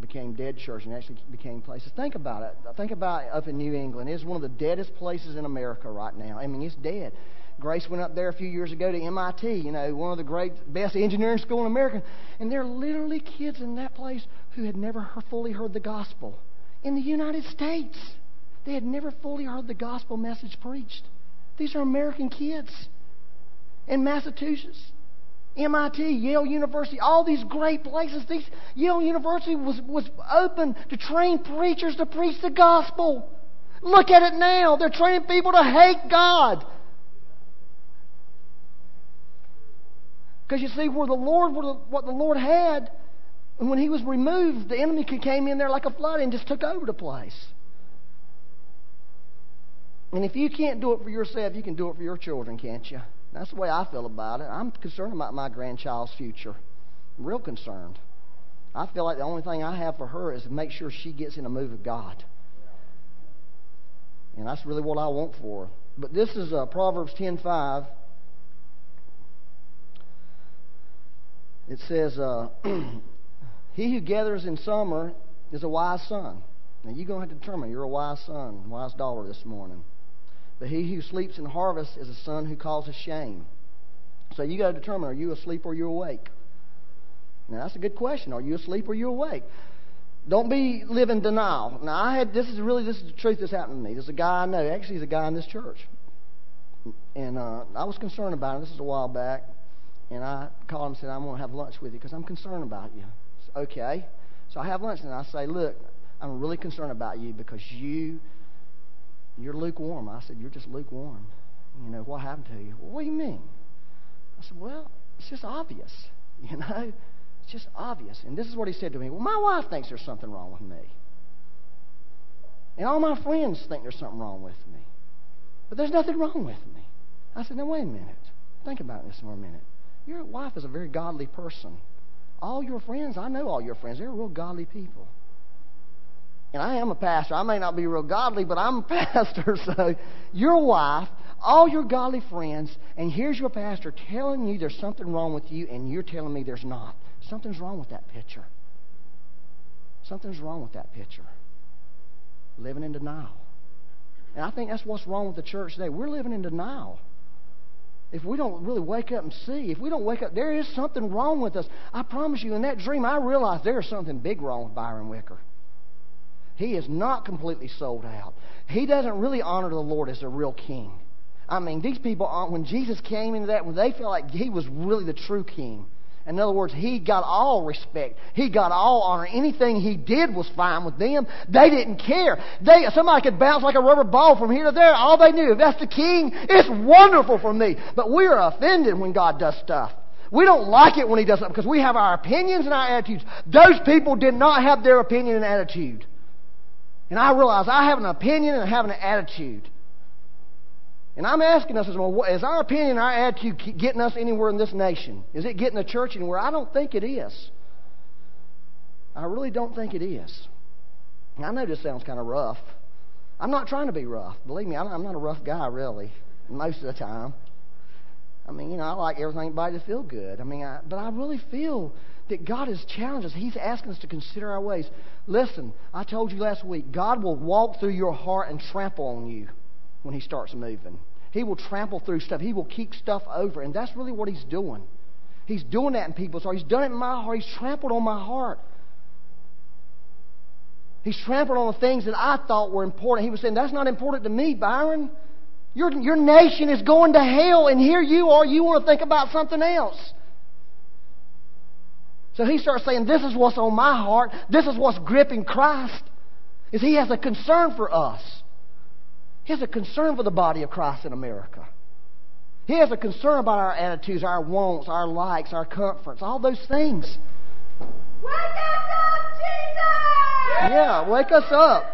Speaker 6: became dead churches and actually became places. Think about it. Think about it up in New England. It's one of the deadest places in America right now. I mean, it's dead. Grace went up there a few years ago to MIT, you know, one of the great, best engineering school in America. And there are literally kids in that place who had never fully heard the gospel. In the United States, they had never fully heard the gospel message preached. These are American kids in Massachusetts. MIT, Yale University, all these great places. These, Yale University was, was open to train preachers to preach the gospel. Look at it now. They're training people to hate God. Because you see, where the Lord, what the Lord had, when He was removed, the enemy came in there like a flood and just took over the place. And if you can't do it for yourself, you can do it for your children, can't you? That's the way I feel about it. I'm concerned about my grandchild's future. I'm real concerned. I feel like the only thing I have for her is to make sure she gets in a move of God. And that's really what I want for her. But this is uh, Proverbs 10.5. It says, uh, He who gathers in summer is a wise son. Now, you're going to have to determine you're a wise son, wise daughter this morning. But he who sleeps in harvest is a son who causes shame. So you got to determine are you asleep or you awake? Now that's a good question. Are you asleep or you awake? Don't be living denial. Now I had this is really this is the truth that's happened to me. There's a guy I know. Actually, he's a guy in this church, and uh, I was concerned about him. This is a while back, and I called him and said I'm going to have lunch with you because I'm concerned about you. Said, okay, so I have lunch and I say, look, I'm really concerned about you because you you're lukewarm. I said, You're just lukewarm. You know, what happened to you? Well, what do you mean? I said, Well, it's just obvious. You know, it's just obvious. And this is what he said to me. Well, my wife thinks there's something wrong with me. And all my friends think there's something wrong with me. But there's nothing wrong with me. I said, Now, wait a minute. Think about this for a minute. Your wife is a very godly person. All your friends, I know all your friends, they're real godly people and I am a pastor. I may not be real godly, but I'm a pastor. So your wife, all your godly friends, and here's your pastor telling you there's something wrong with you, and you're telling me there's not. Something's wrong with that picture. Something's wrong with that picture. Living in denial. And I think that's what's wrong with the church today. We're living in denial. If we don't really wake up and see, if we don't wake up, there is something wrong with us. I promise you, in that dream, I realized there is something big wrong with Byron Wicker. He is not completely sold out. He doesn't really honor the Lord as a real king. I mean, these people, aren't, when Jesus came into that, when they felt like he was really the true king. In other words, he got all respect. He got all honor. Anything he did was fine with them. They didn't care. They, somebody could bounce like a rubber ball from here to there. All they knew, if that's the king, it's wonderful for me. But we are offended when God does stuff. We don't like it when he does something because we have our opinions and our attitudes. Those people did not have their opinion and attitude. And I realize I have an opinion and I have an attitude. And I'm asking us, is our opinion our attitude getting us anywhere in this nation? Is it getting the church anywhere? I don't think it is. I really don't think it is. I know this sounds kind of rough. I'm not trying to be rough. Believe me, I'm not a rough guy, really, most of the time. I mean, you know, I like everything, everybody to feel good. I mean, I, but I really feel that God has challenged us. He's asking us to consider our ways. Listen, I told you last week, God will walk through your heart and trample on you when He starts moving. He will trample through stuff. He will kick stuff over. And that's really what He's doing. He's doing that in people's heart. He's done it in my heart. He's trampled on my heart. He's trampled on the things that I thought were important. He was saying, That's not important to me, Byron. Your, your nation is going to hell, and here you are. You want to think about something else. So he starts saying, This is what's on my heart. This is what's gripping Christ. Is he has a concern for us. He has a concern for the body of Christ in America. He has a concern about our attitudes, our wants, our likes, our comforts, all those things.
Speaker 7: Wake us up, Jesus!
Speaker 6: Yeah, wake us up.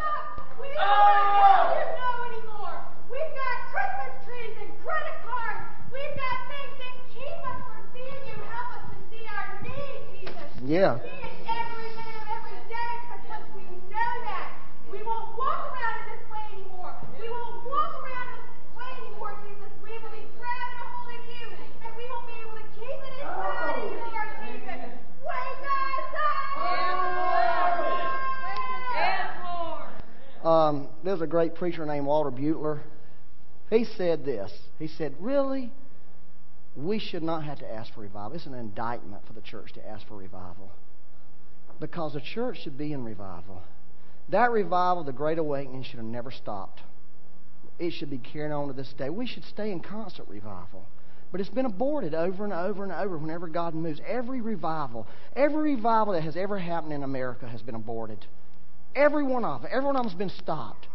Speaker 7: We don't want to know anymore. We've got Christmas trees and credit cards. We've got things that keep us from seeing you. Help us to see our need, Jesus.
Speaker 6: Yeah. There's a great preacher named Walter Butler. He said this. He said, Really? We should not have to ask for revival. It's an indictment for the church to ask for revival. Because the church should be in revival. That revival, the Great Awakening, should have never stopped. It should be carrying on to this day. We should stay in constant revival. But it's been aborted over and over and over whenever God moves. Every revival, every revival that has ever happened in America has been aborted. Every one of them. Every one of them has been stopped.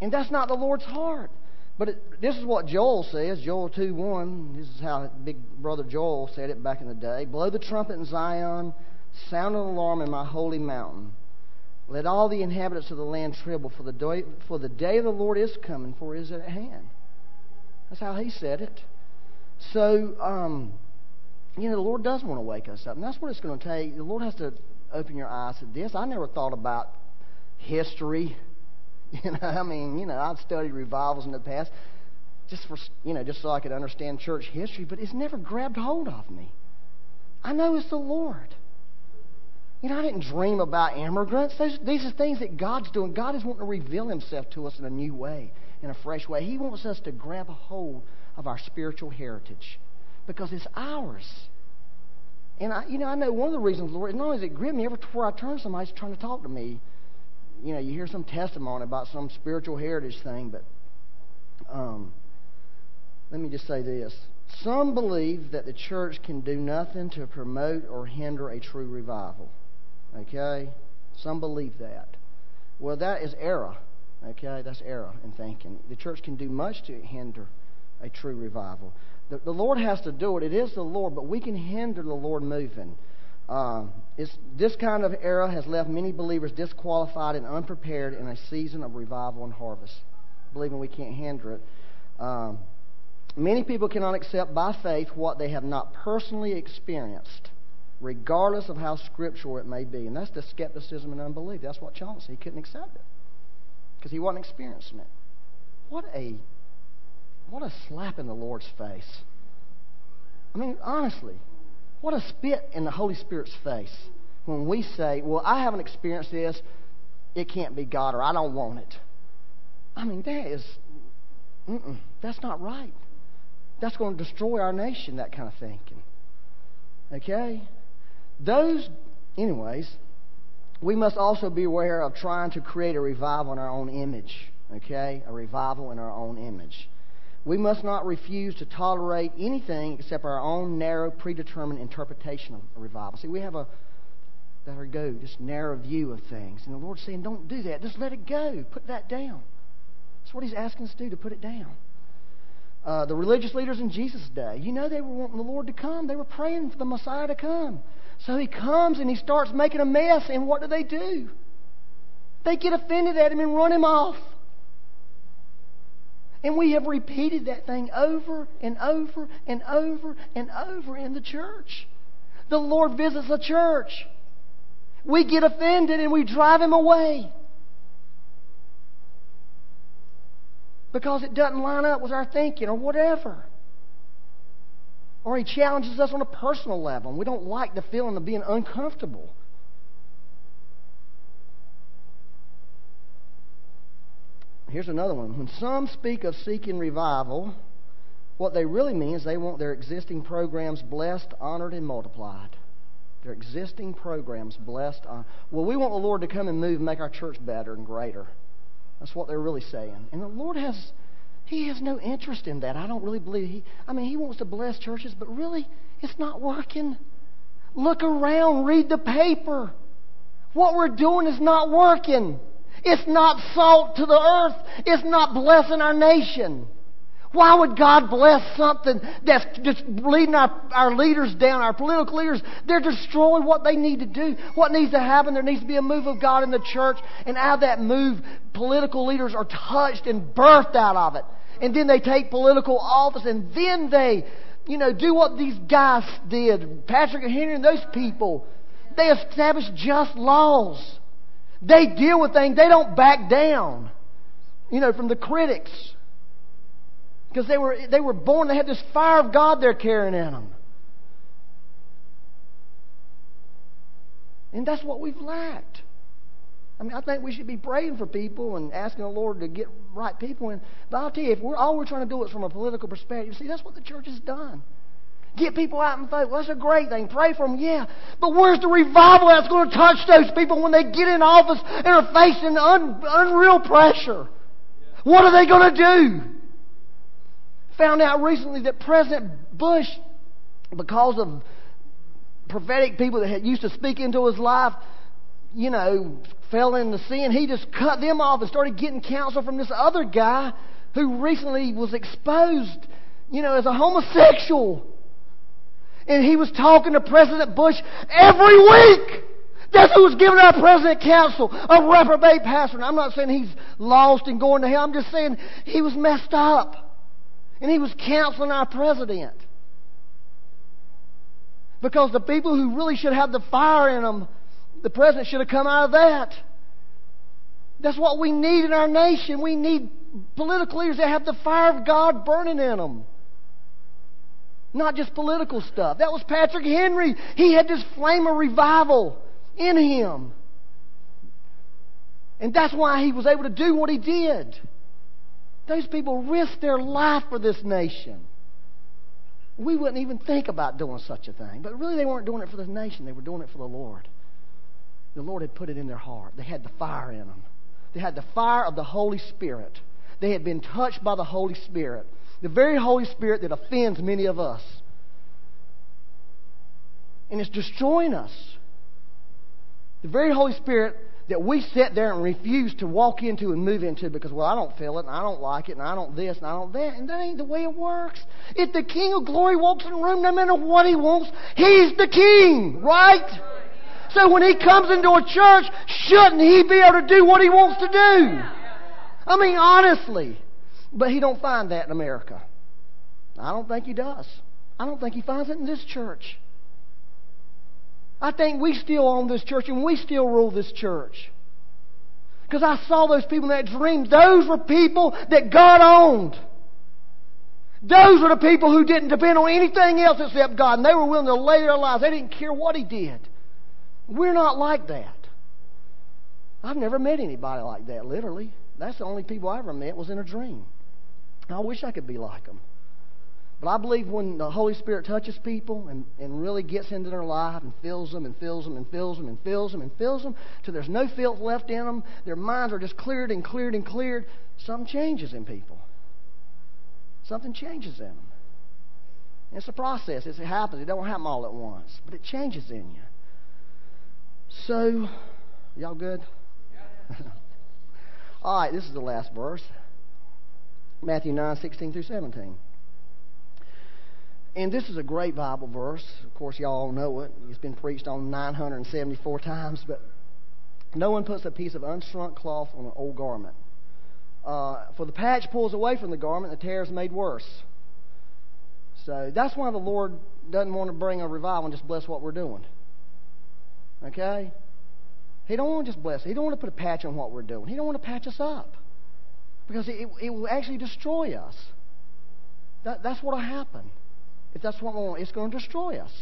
Speaker 6: And that's not the Lord's heart. But it, this is what Joel says, Joel 2 1. This is how big brother Joel said it back in the day. Blow the trumpet in Zion, sound an alarm in my holy mountain. Let all the inhabitants of the land tremble, for the day, for the day of the Lord is coming, for it is at hand. That's how he said it. So, um, you know, the Lord does want to wake us up, and that's what it's going to take. The Lord has to open your eyes to this. I never thought about history. You know, I mean, you know, I've studied revivals in the past just for, you know, just so I could understand church history, but it's never grabbed hold of me. I know it's the Lord. You know, I didn't dream about immigrants. Those, these are things that God's doing. God is wanting to reveal Himself to us in a new way, in a fresh way. He wants us to grab a hold of our spiritual heritage because it's ours. And I, you know, I know one of the reasons, Lord, not only does it grip me, everywhere I turn, somebody's trying to talk to me you know, you hear some testimony about some spiritual heritage thing, but um, let me just say this. Some believe that the church can do nothing to promote or hinder a true revival. Okay? Some believe that. Well, that is error. Okay? That's error in thinking. The church can do much to hinder a true revival. The, the Lord has to do it. It is the Lord, but we can hinder the Lord moving. Uh, this kind of era has left many believers disqualified and unprepared in a season of revival and harvest, believing we can't hinder it. Um, many people cannot accept by faith what they have not personally experienced, regardless of how scriptural it may be. And that's the skepticism and unbelief. That's what Chauncy he couldn't accept it because he wasn't experiencing it. What a what a slap in the Lord's face. I mean, honestly, what a spit in the Holy Spirit's face when we say, Well, I haven't experienced this, it can't be God, or I don't want it. I mean, that is, that's not right. That's going to destroy our nation, that kind of thinking. Okay? Those, anyways, we must also be aware of trying to create a revival in our own image. Okay? A revival in our own image. We must not refuse to tolerate anything except our own narrow, predetermined interpretation of revival. See, we have a that her go, this narrow view of things. And the Lord's saying, don't do that. Just let it go. Put that down. That's what He's asking us to do, to put it down. Uh, the religious leaders in Jesus' day, you know, they were wanting the Lord to come. They were praying for the Messiah to come. So He comes and He starts making a mess. And what do they do? They get offended at Him and run Him off. And we have repeated that thing over and over and over and over in the church. The Lord visits a church. We get offended and we drive him away. Because it doesn't line up with our thinking or whatever. Or he challenges us on a personal level and we don't like the feeling of being uncomfortable. Here's another one. When some speak of seeking revival, what they really mean is they want their existing programs blessed, honored, and multiplied. Their existing programs blessed. On, well, we want the Lord to come and move and make our church better and greater. That's what they're really saying. And the Lord has, He has no interest in that. I don't really believe He, I mean, He wants to bless churches, but really, it's not working. Look around, read the paper. What we're doing is not working. It's not salt to the earth. It's not blessing our nation. Why would God bless something that's just leading our, our leaders down, our political leaders? They're destroying what they need to do. What needs to happen? There needs to be a move of God in the church. And out of that move, political leaders are touched and birthed out of it. And then they take political office and then they you know, do what these guys did. Patrick and Henry and those people. They establish just laws. They deal with things. They don't back down, you know, from the critics. Because they were, they were born, they had this fire of God they're carrying in them. And that's what we've lacked. I mean, I think we should be praying for people and asking the Lord to get right people. And, but I'll tell you, if we're, all we're trying to do is from a political perspective, see, that's what the church has done. Get people out and vote. Well, that's a great thing. Pray for them, yeah. But where's the revival that's going to touch those people when they get in office and are facing un, unreal pressure? What are they going to do? Found out recently that President Bush, because of prophetic people that had used to speak into his life, you know, fell in into sin. He just cut them off and started getting counsel from this other guy who recently was exposed, you know, as a homosexual. And he was talking to President Bush every week. That's who was giving our president counsel, a reprobate pastor. And I'm not saying he's lost and going to hell. I'm just saying he was messed up. And he was counseling our president. Because the people who really should have the fire in them, the president should have come out of that. That's what we need in our nation. We need political leaders that have the fire of God burning in them. Not just political stuff. That was Patrick Henry. He had this flame of revival in him. And that's why he was able to do what he did. Those people risked their life for this nation. We wouldn't even think about doing such a thing. But really, they weren't doing it for the nation, they were doing it for the Lord. The Lord had put it in their heart, they had the fire in them. They had the fire of the Holy Spirit. They had been touched by the Holy Spirit the very Holy Spirit that offends many of us. And it's destroying us. The very Holy Spirit that we sit there and refuse to walk into and move into because, well, I don't feel it, and I don't like it, and I don't this, and I don't that. And that ain't the way it works. If the King of Glory walks in the room, no matter what he wants, he's the King, right? So when he comes into a church, shouldn't he be able to do what he wants to do? I mean, honestly. But he don't find that in America. I don't think he does. I don't think he finds it in this church. I think we still own this church and we still rule this church. Because I saw those people in that dream. Those were people that God owned. Those were the people who didn't depend on anything else except God. And they were willing to lay their lives. They didn't care what He did. We're not like that. I've never met anybody like that, literally. That's the only people I ever met was in a dream. I wish I could be like them. But I believe when the Holy Spirit touches people and, and really gets into their life and fills them and fills them and fills them and fills them and fills them till there's no filth left in them, their minds are just cleared and cleared and cleared, something changes in people. Something changes in them. It's a process. It's, it happens. It don't happen all at once, but it changes in you. So, y'all good? all right, this is the last verse. Matthew 9, 16 through 17. And this is a great Bible verse. Of course, y'all know it. It's been preached on 974 times. But no one puts a piece of unshrunk cloth on an old garment. Uh, for the patch pulls away from the garment, the tear is made worse. So that's why the Lord doesn't want to bring a revival and just bless what we're doing. Okay? He don't want to just bless. He don't want to put a patch on what we're doing. He don't want to patch us up because it, it will actually destroy us. That, that's what will happen. If that's what we want, it's going to destroy us.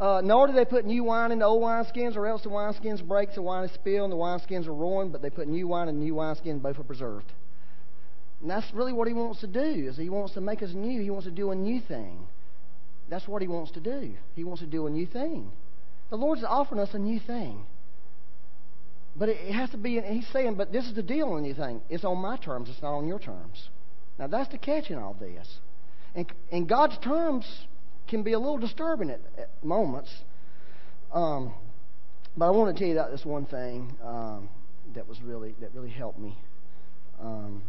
Speaker 6: Uh, nor do they put new wine into old wineskins, or else the wineskins break, the wine is spilled, and the wineskins are ruined. But they put new wine in new wineskins, both are preserved. And that's really what he wants to do. Is he wants to make us new. He wants to do a new thing. That's what he wants to do. He wants to do a new thing. The Lord's offering us a new thing. But it has to be, he's saying, but this is the deal on anything. It's on my terms, it's not on your terms. Now, that's the catch in all this. And, and God's terms can be a little disturbing at, at moments. Um, but I want to tell you about this one thing um, that was really that really helped me. Um,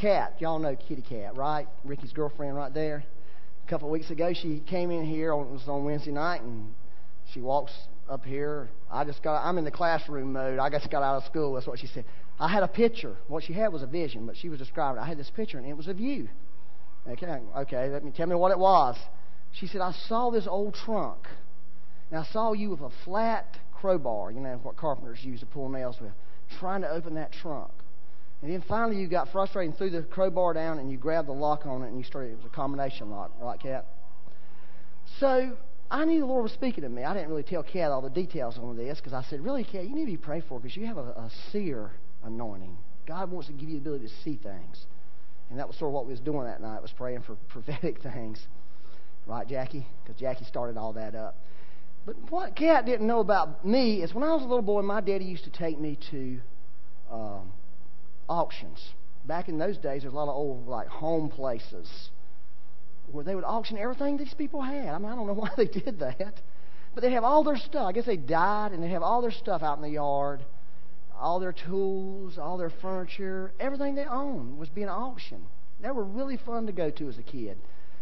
Speaker 6: Cat, y'all know Kitty Cat, right? Ricky's girlfriend, right there. A couple of weeks ago, she came in here. On, it was on Wednesday night, and she walks up here. I just got, I'm in the classroom mode. I just got out of school. That's what she said. I had a picture. What she had was a vision, but she was describing. I had this picture, and it was of you. Okay, okay. Let me tell me what it was. She said, I saw this old trunk. And I saw you with a flat crowbar, you know, what carpenters use to pull nails with, trying to open that trunk. And then finally you got frustrated and threw the crowbar down and you grabbed the lock on it and you started, it was a combination lock, like that. So I knew the Lord was speaking to me. I didn't really tell Kat all the details on this because I said, really, Kat, you need to be prayed for because you have a, a seer anointing. God wants to give you the ability to see things. And that was sort of what we was doing that night, was praying for prophetic things. Right, Jackie? Because Jackie started all that up. But what Kat didn't know about me is when I was a little boy, my daddy used to take me to um, auctions. Back in those days, there's a lot of old like home places where they would auction everything these people had. I mean, I don't know why they did that, but they have all their stuff. I guess they died, and they have all their stuff out in the yard, all their tools, all their furniture, everything they owned was being auctioned. They were really fun to go to as a kid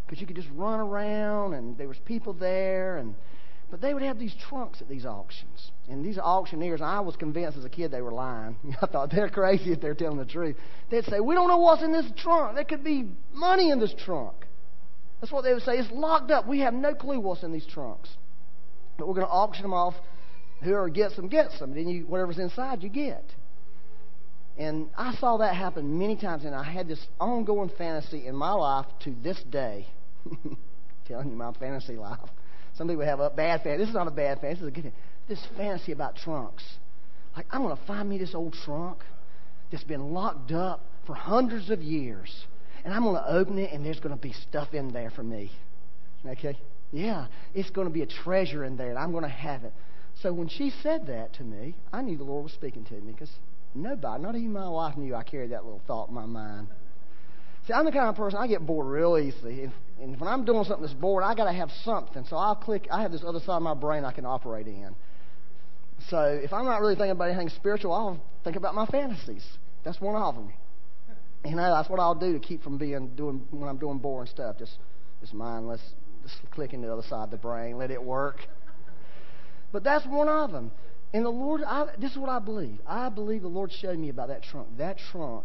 Speaker 6: because you could just run around, and there was people there, and but they would have these trunks at these auctions. And these auctioneers, I was convinced as a kid they were lying. I thought they're crazy if they're telling the truth. They'd say, We don't know what's in this trunk. There could be money in this trunk. That's what they would say. It's locked up. We have no clue what's in these trunks. But we're going to auction them off. Whoever gets them, gets them. Then you, whatever's inside, you get. And I saw that happen many times, and I had this ongoing fantasy in my life to this day. Telling you my fantasy life. Some people have a bad fantasy. This is not a bad fantasy. This is a good fantasy. This fantasy about trunks. Like, I'm going to find me this old trunk that's been locked up for hundreds of years. And I'm going to open it, and there's going to be stuff in there for me. Okay? Yeah, it's going to be a treasure in there, and I'm going to have it. So when she said that to me, I knew the Lord was speaking to me because nobody, not even my wife, knew I carried that little thought in my mind. See, I'm the kind of person I get bored real easily. If, and when I'm doing something that's bored, I got to have something. So I'll click. I have this other side of my brain I can operate in. So if I'm not really thinking about anything spiritual, I'll think about my fantasies. That's one of them. You know, that's what I'll do to keep from being doing when I'm doing boring stuff. Just, just mindless. Just clicking the other side of the brain. Let it work. But that's one of them. And the Lord, I, this is what I believe. I believe the Lord showed me about that trunk. That trunk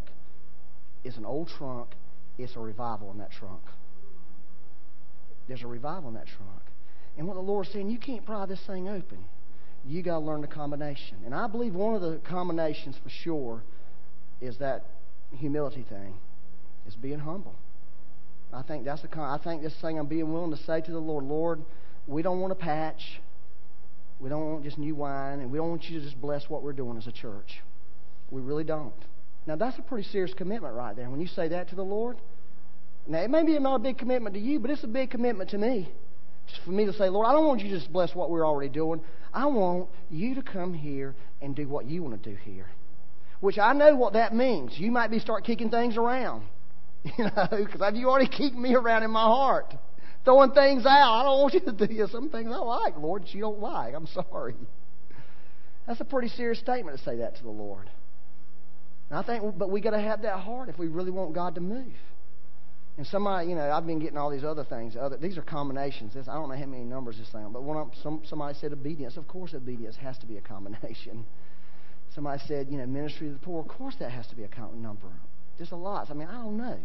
Speaker 6: is an old trunk. It's a revival in that trunk. There's a revival in that trunk. And what the Lord's saying, you can't pry this thing open. You got to learn the combination. And I believe one of the combinations for sure is that humility thing, is being humble. I think that's the I think this thing I'm being willing to say to the Lord, Lord, we don't want a patch. We don't want just new wine, and we don't want you to just bless what we're doing as a church. We really don't. Now that's a pretty serious commitment right there. When you say that to the Lord, now, it may be not a big commitment to you, but it's a big commitment to me. Just for me to say, Lord, I don't want you to just bless what we're already doing. I want you to come here and do what you want to do here. Which I know what that means. You might be start kicking things around. You know, because you already kicked me around in my heart. Throwing things out. I don't want you to do some things I like, Lord, that you don't like. I'm sorry. That's a pretty serious statement to say that to the Lord. And I think, but we got to have that heart if we really want God to move. And somebody, you know, I've been getting all these other things. Other, these are combinations. This, I don't know how many numbers this thing, but one some, somebody said obedience. Of course, obedience has to be a combination. Somebody said, you know, ministry to the poor. Of course, that has to be a count number. Just a lot. I mean, I don't know,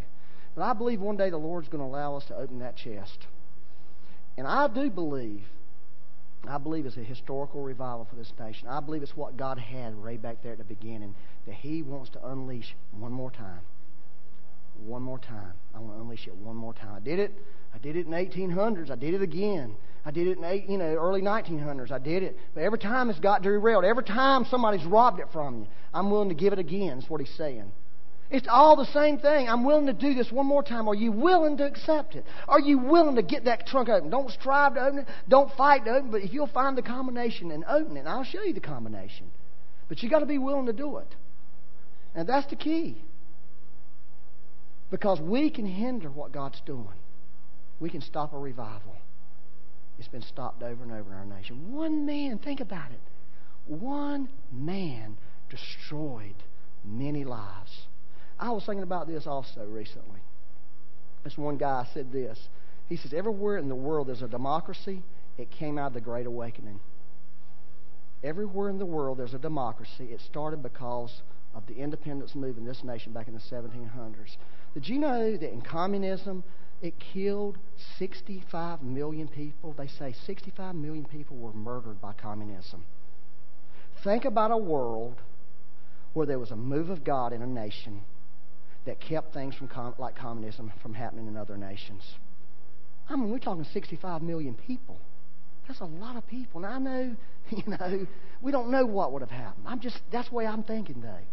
Speaker 6: but I believe one day the Lord's going to allow us to open that chest. And I do believe, I believe it's a historical revival for this nation. I believe it's what God had right back there at the beginning that He wants to unleash one more time one more time. I want to unleash it one more time. I did it. I did it in 1800s. I did it again. I did it in eight, you know early 1900s. I did it. But every time it's got derailed, every time somebody's robbed it from you, I'm willing to give it again. Is what he's saying. It's all the same thing. I'm willing to do this one more time. Are you willing to accept it? Are you willing to get that trunk open? Don't strive to open it. Don't fight to open it. But if you'll find the combination and open it, I'll show you the combination. But you got to be willing to do it. And that's the key. Because we can hinder what God's doing. We can stop a revival. It's been stopped over and over in our nation. One man, think about it. One man destroyed many lives. I was thinking about this also recently. This one guy said this. He says, Everywhere in the world there's a democracy, it came out of the Great Awakening. everywhere in the world there's a democracy. It started because of the independence movement in this nation back in the 1700s. Did you know that in communism, it killed 65 million people? They say 65 million people were murdered by communism. Think about a world where there was a move of God in a nation that kept things from com- like communism from happening in other nations. I mean, we're talking 65 million people. That's a lot of people. And I know, you know, we don't know what would have happened. I'm just that's the way I'm thinking today.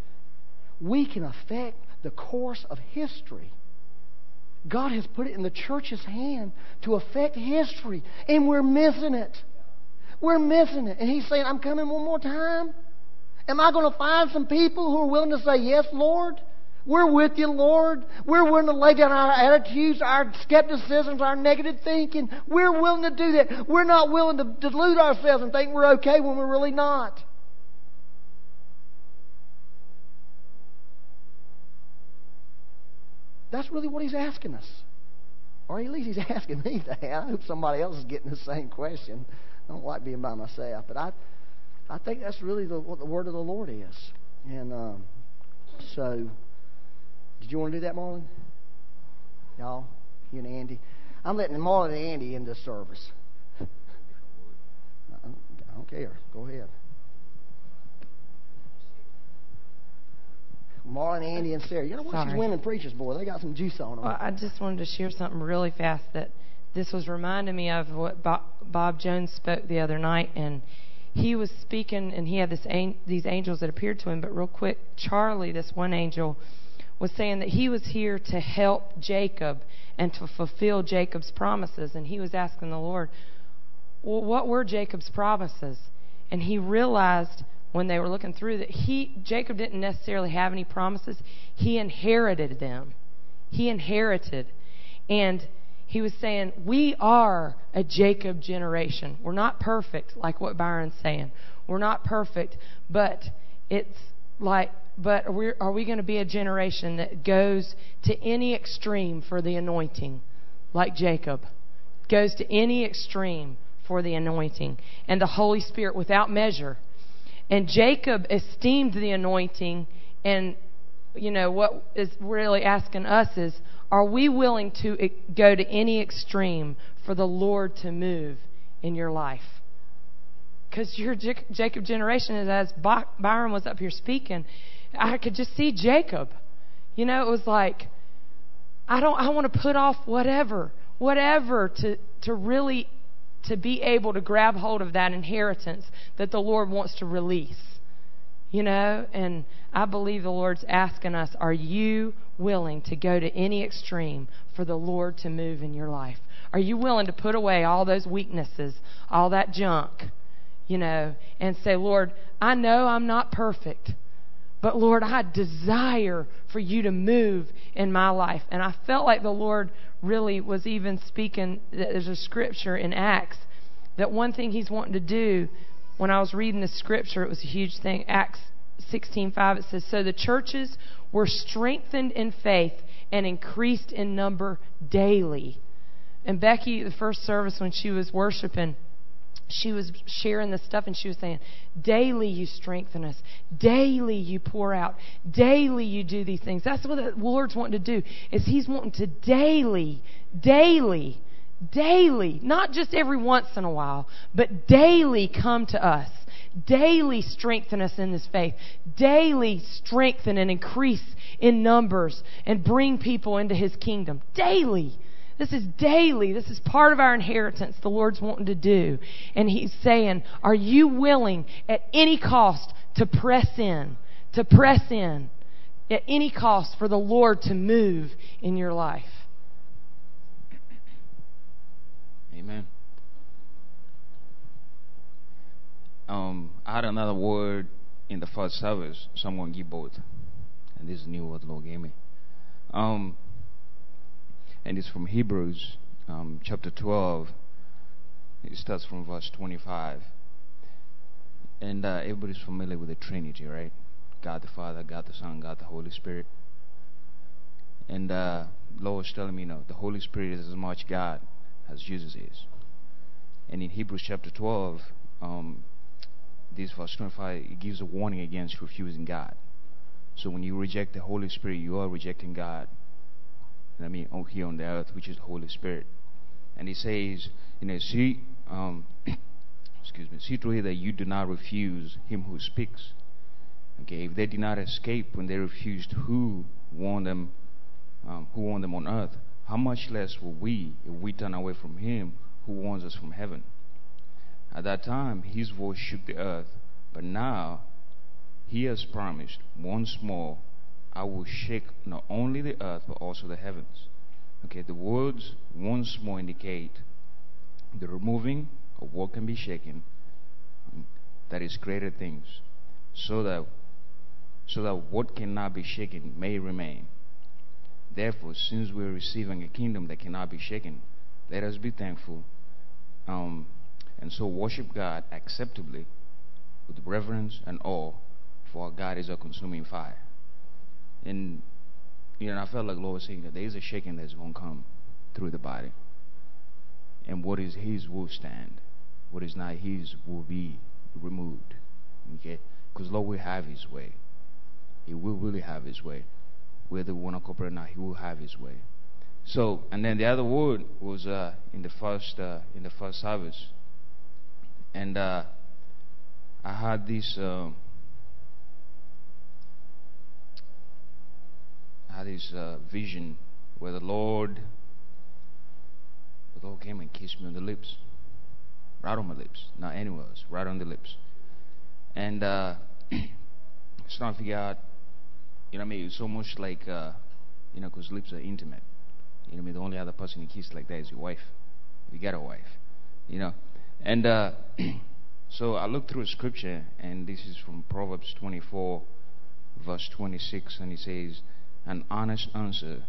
Speaker 6: We can affect the course of history. God has put it in the church's hand to affect history, and we're missing it. We're missing it. And He's saying, I'm coming one more time. Am I going to find some people who are willing to say, Yes, Lord? We're with you, Lord. We're willing to lay down our attitudes, our skepticisms, our negative thinking. We're willing to do that. We're not willing to delude ourselves and think we're okay when we're really not. That's really what he's asking us. Or at least he's asking me that. I hope somebody else is getting the same question. I don't like being by myself. But I, I think that's really the, what the word of the Lord is. And um, so did you want to do that, Marlon? Y'all? You and Andy? I'm letting Marlon and Andy in this service. I don't care. Go ahead. Marlon, Andy, and Sarah. You know what? These women preachers, boy, they got some juice on them.
Speaker 8: Well, I just wanted to share something really fast that this was reminding me of what Bob, Bob Jones spoke the other night, and he was speaking, and he had this these angels that appeared to him. But real quick, Charlie, this one angel, was saying that he was here to help Jacob and to fulfill Jacob's promises, and he was asking the Lord, well, what were Jacob's promises? And he realized when they were looking through that he Jacob didn't necessarily have any promises. He inherited them. He inherited. And he was saying, We are a Jacob generation. We're not perfect, like what Byron's saying. We're not perfect, but it's like but are we, are we going to be a generation that goes to any extreme for the anointing, like Jacob? Goes to any extreme for the anointing and the Holy Spirit without measure. And Jacob esteemed the anointing, and you know what is really asking us is, are we willing to go to any extreme for the Lord to move in your life? Because your Jacob generation, is as Byron was up here speaking, I could just see Jacob. You know, it was like, I don't. I want to put off whatever, whatever to to really to be able to grab hold of that inheritance that the Lord wants to release. You know, and I believe the Lord's asking us, are you willing to go to any extreme for the Lord to move in your life? Are you willing to put away all those weaknesses, all that junk, you know, and say, Lord, I know I'm not perfect. But Lord, I desire for you to move in my life. And I felt like the Lord really was even speaking. There's a scripture in Acts that one thing He's wanting to do. When I was reading the scripture, it was a huge thing. Acts 16:5 it says, "So the churches were strengthened in faith and increased in number daily." And Becky, the first service when she was worshiping, she was sharing this stuff and she was saying, Daily you strengthen us. Daily you pour out. Daily you do these things. That's what the Lord's wanting to do, is He's wanting to daily, daily, daily, not just every once in a while, but daily come to us. Daily strengthen us in this faith. Daily strengthen and increase in numbers and bring people into His kingdom. Daily. This is daily. This is part of our inheritance the Lord's wanting to do. And He's saying, Are you willing at any cost to press in? To press in at any cost for the Lord to move in your life?
Speaker 9: Amen. Um, I had another word in the first service. Someone give both, and this is new what the Lord gave me. Um, and it's from Hebrews, um, chapter 12. It starts from verse 25. And uh, everybody's familiar with the Trinity, right? God the Father, God the Son, God the Holy Spirit. And uh, was telling me, you know, the Holy Spirit is as much God as Jesus is. And in Hebrews chapter 12, um, this verse 25, it gives a warning against refusing God. So when you reject the Holy Spirit, you are rejecting God. I mean, on here on the earth, which is the Holy Spirit. And he says, you know, see, um, excuse me, see to it that you do not refuse him who speaks. Okay, if they did not escape when they refused who warned them, um, who warned them on earth, how much less will we if we turn away from him who warns us from heaven? At that time, his voice shook the earth, but now he has promised once more, I will shake not only the earth but also the heavens. Okay, the words once more indicate the removing of what can be shaken, that is greater things, so that so that what cannot be shaken may remain. Therefore, since we're receiving a kingdom that cannot be shaken, let us be thankful um, and so worship God acceptably with reverence and awe, for our God is a consuming fire. And you know, I felt like Lord was saying that there is a shaking that's going to come through the body. And what is His will stand. What is not His will be removed. Okay? Because Lord will have His way. He will really have His way. Whether we want to cooperate or not, He will have His way. So, and then the other word was uh, in the first uh, in the first service, and uh, I had this. Uh, had this uh, vision where the Lord, the Lord came and kissed me on the lips, right on my lips, not anywhere else, right on the lips, and uh, I was trying to figure out, you know, what I mean, it's almost like, uh, you know, because lips are intimate. You know, what I mean, the only other person you kiss like that is your wife. If you got a wife, you know, and uh, so I looked through scripture, and this is from Proverbs 24, verse 26, and it says, An honest answer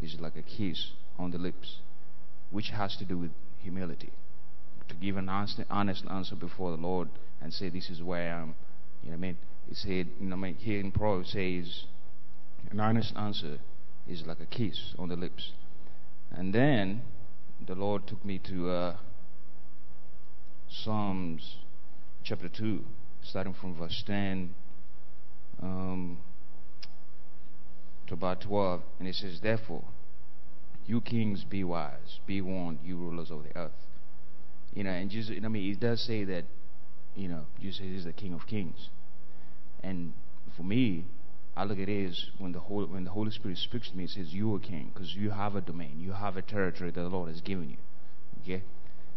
Speaker 9: is like a kiss on the lips, which has to do with humility. To give an honest, answer before the Lord and say, This is where I am. You know what I mean? It said, you know, I mean, here in Proverbs says, An honest answer is like a kiss on the lips. And then the Lord took me to uh, Psalms chapter 2, starting from verse 10 um, to about 12. And it says, Therefore, you kings be wise, be warned, you rulers of the earth. You know, and Jesus, I mean, it does say that, you know, Jesus is the King of Kings. And for me, I look at it as when the Holy, when the Holy Spirit speaks to me, it says, You are king, because you have a domain, you have a territory that the Lord has given you. Okay?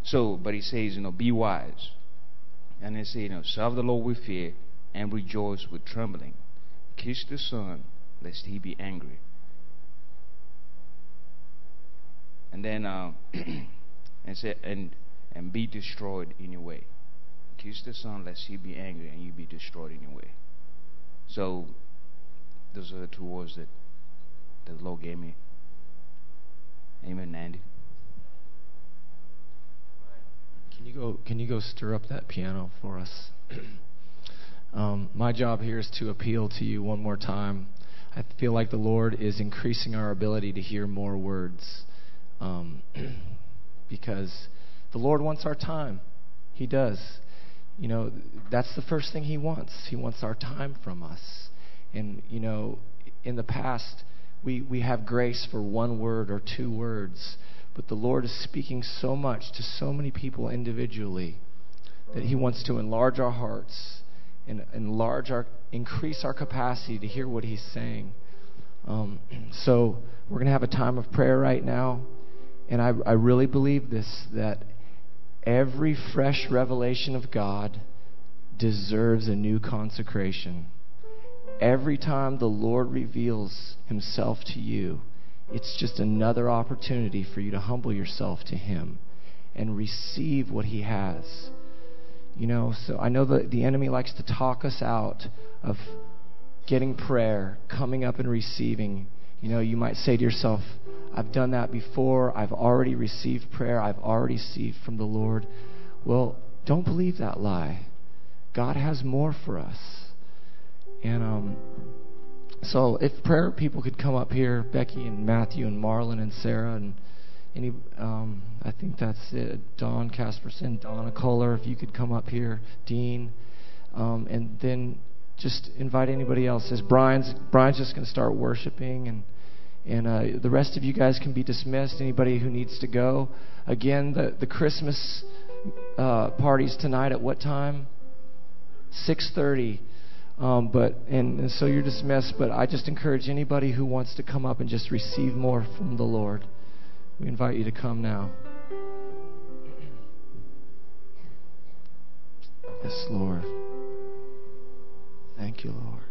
Speaker 9: So, but he says, you know, be wise. And they say, you know, serve the Lord with fear and rejoice with trembling. Kiss the Son, lest he be angry. And then, uh, and say, and and be destroyed in your way. Kiss the Son, lest he be angry, and you be destroyed in your way. So, those are the two words that, that the Lord gave me. Amen, Andy.
Speaker 10: Can you go? Can you go stir up that piano for us? um, my job here is to appeal to you one more time. I feel like the Lord is increasing our ability to hear more words, um, because the Lord wants our time. He does. You know, that's the first thing He wants. He wants our time from us. And you know, in the past, we we have grace for one word or two words but the Lord is speaking so much to so many people individually that He wants to enlarge our hearts and enlarge our, increase our capacity to hear what He's saying. Um, so we're going to have a time of prayer right now, and I, I really believe this that every fresh revelation of God deserves a new consecration. Every time the Lord reveals Himself to you, it's just another opportunity for you to humble yourself to Him and receive what He has. You know, so I know that the enemy likes to talk us out of getting prayer, coming up and receiving. You know, you might say to yourself, I've done that before. I've already received prayer. I've already received from the Lord. Well, don't believe that lie. God has more for us. And um, so if prayer people could come up here, Becky and Matthew and Marlon and Sarah and any, um, I think that's it. Don Casperson, Donna Kohler, if you could come up here, Dean. Um, and then just invite anybody else. As Brian's Brian's just going to start worshiping, and and uh, the rest of you guys can be dismissed. Anybody who needs to go. Again, the the Christmas uh, parties tonight at what time? Six thirty. Um, but and, and so you're dismissed. But I just encourage anybody who wants to come up and just receive more from the Lord. We invite you to come now. Yes, Lord. Thank you, Lord.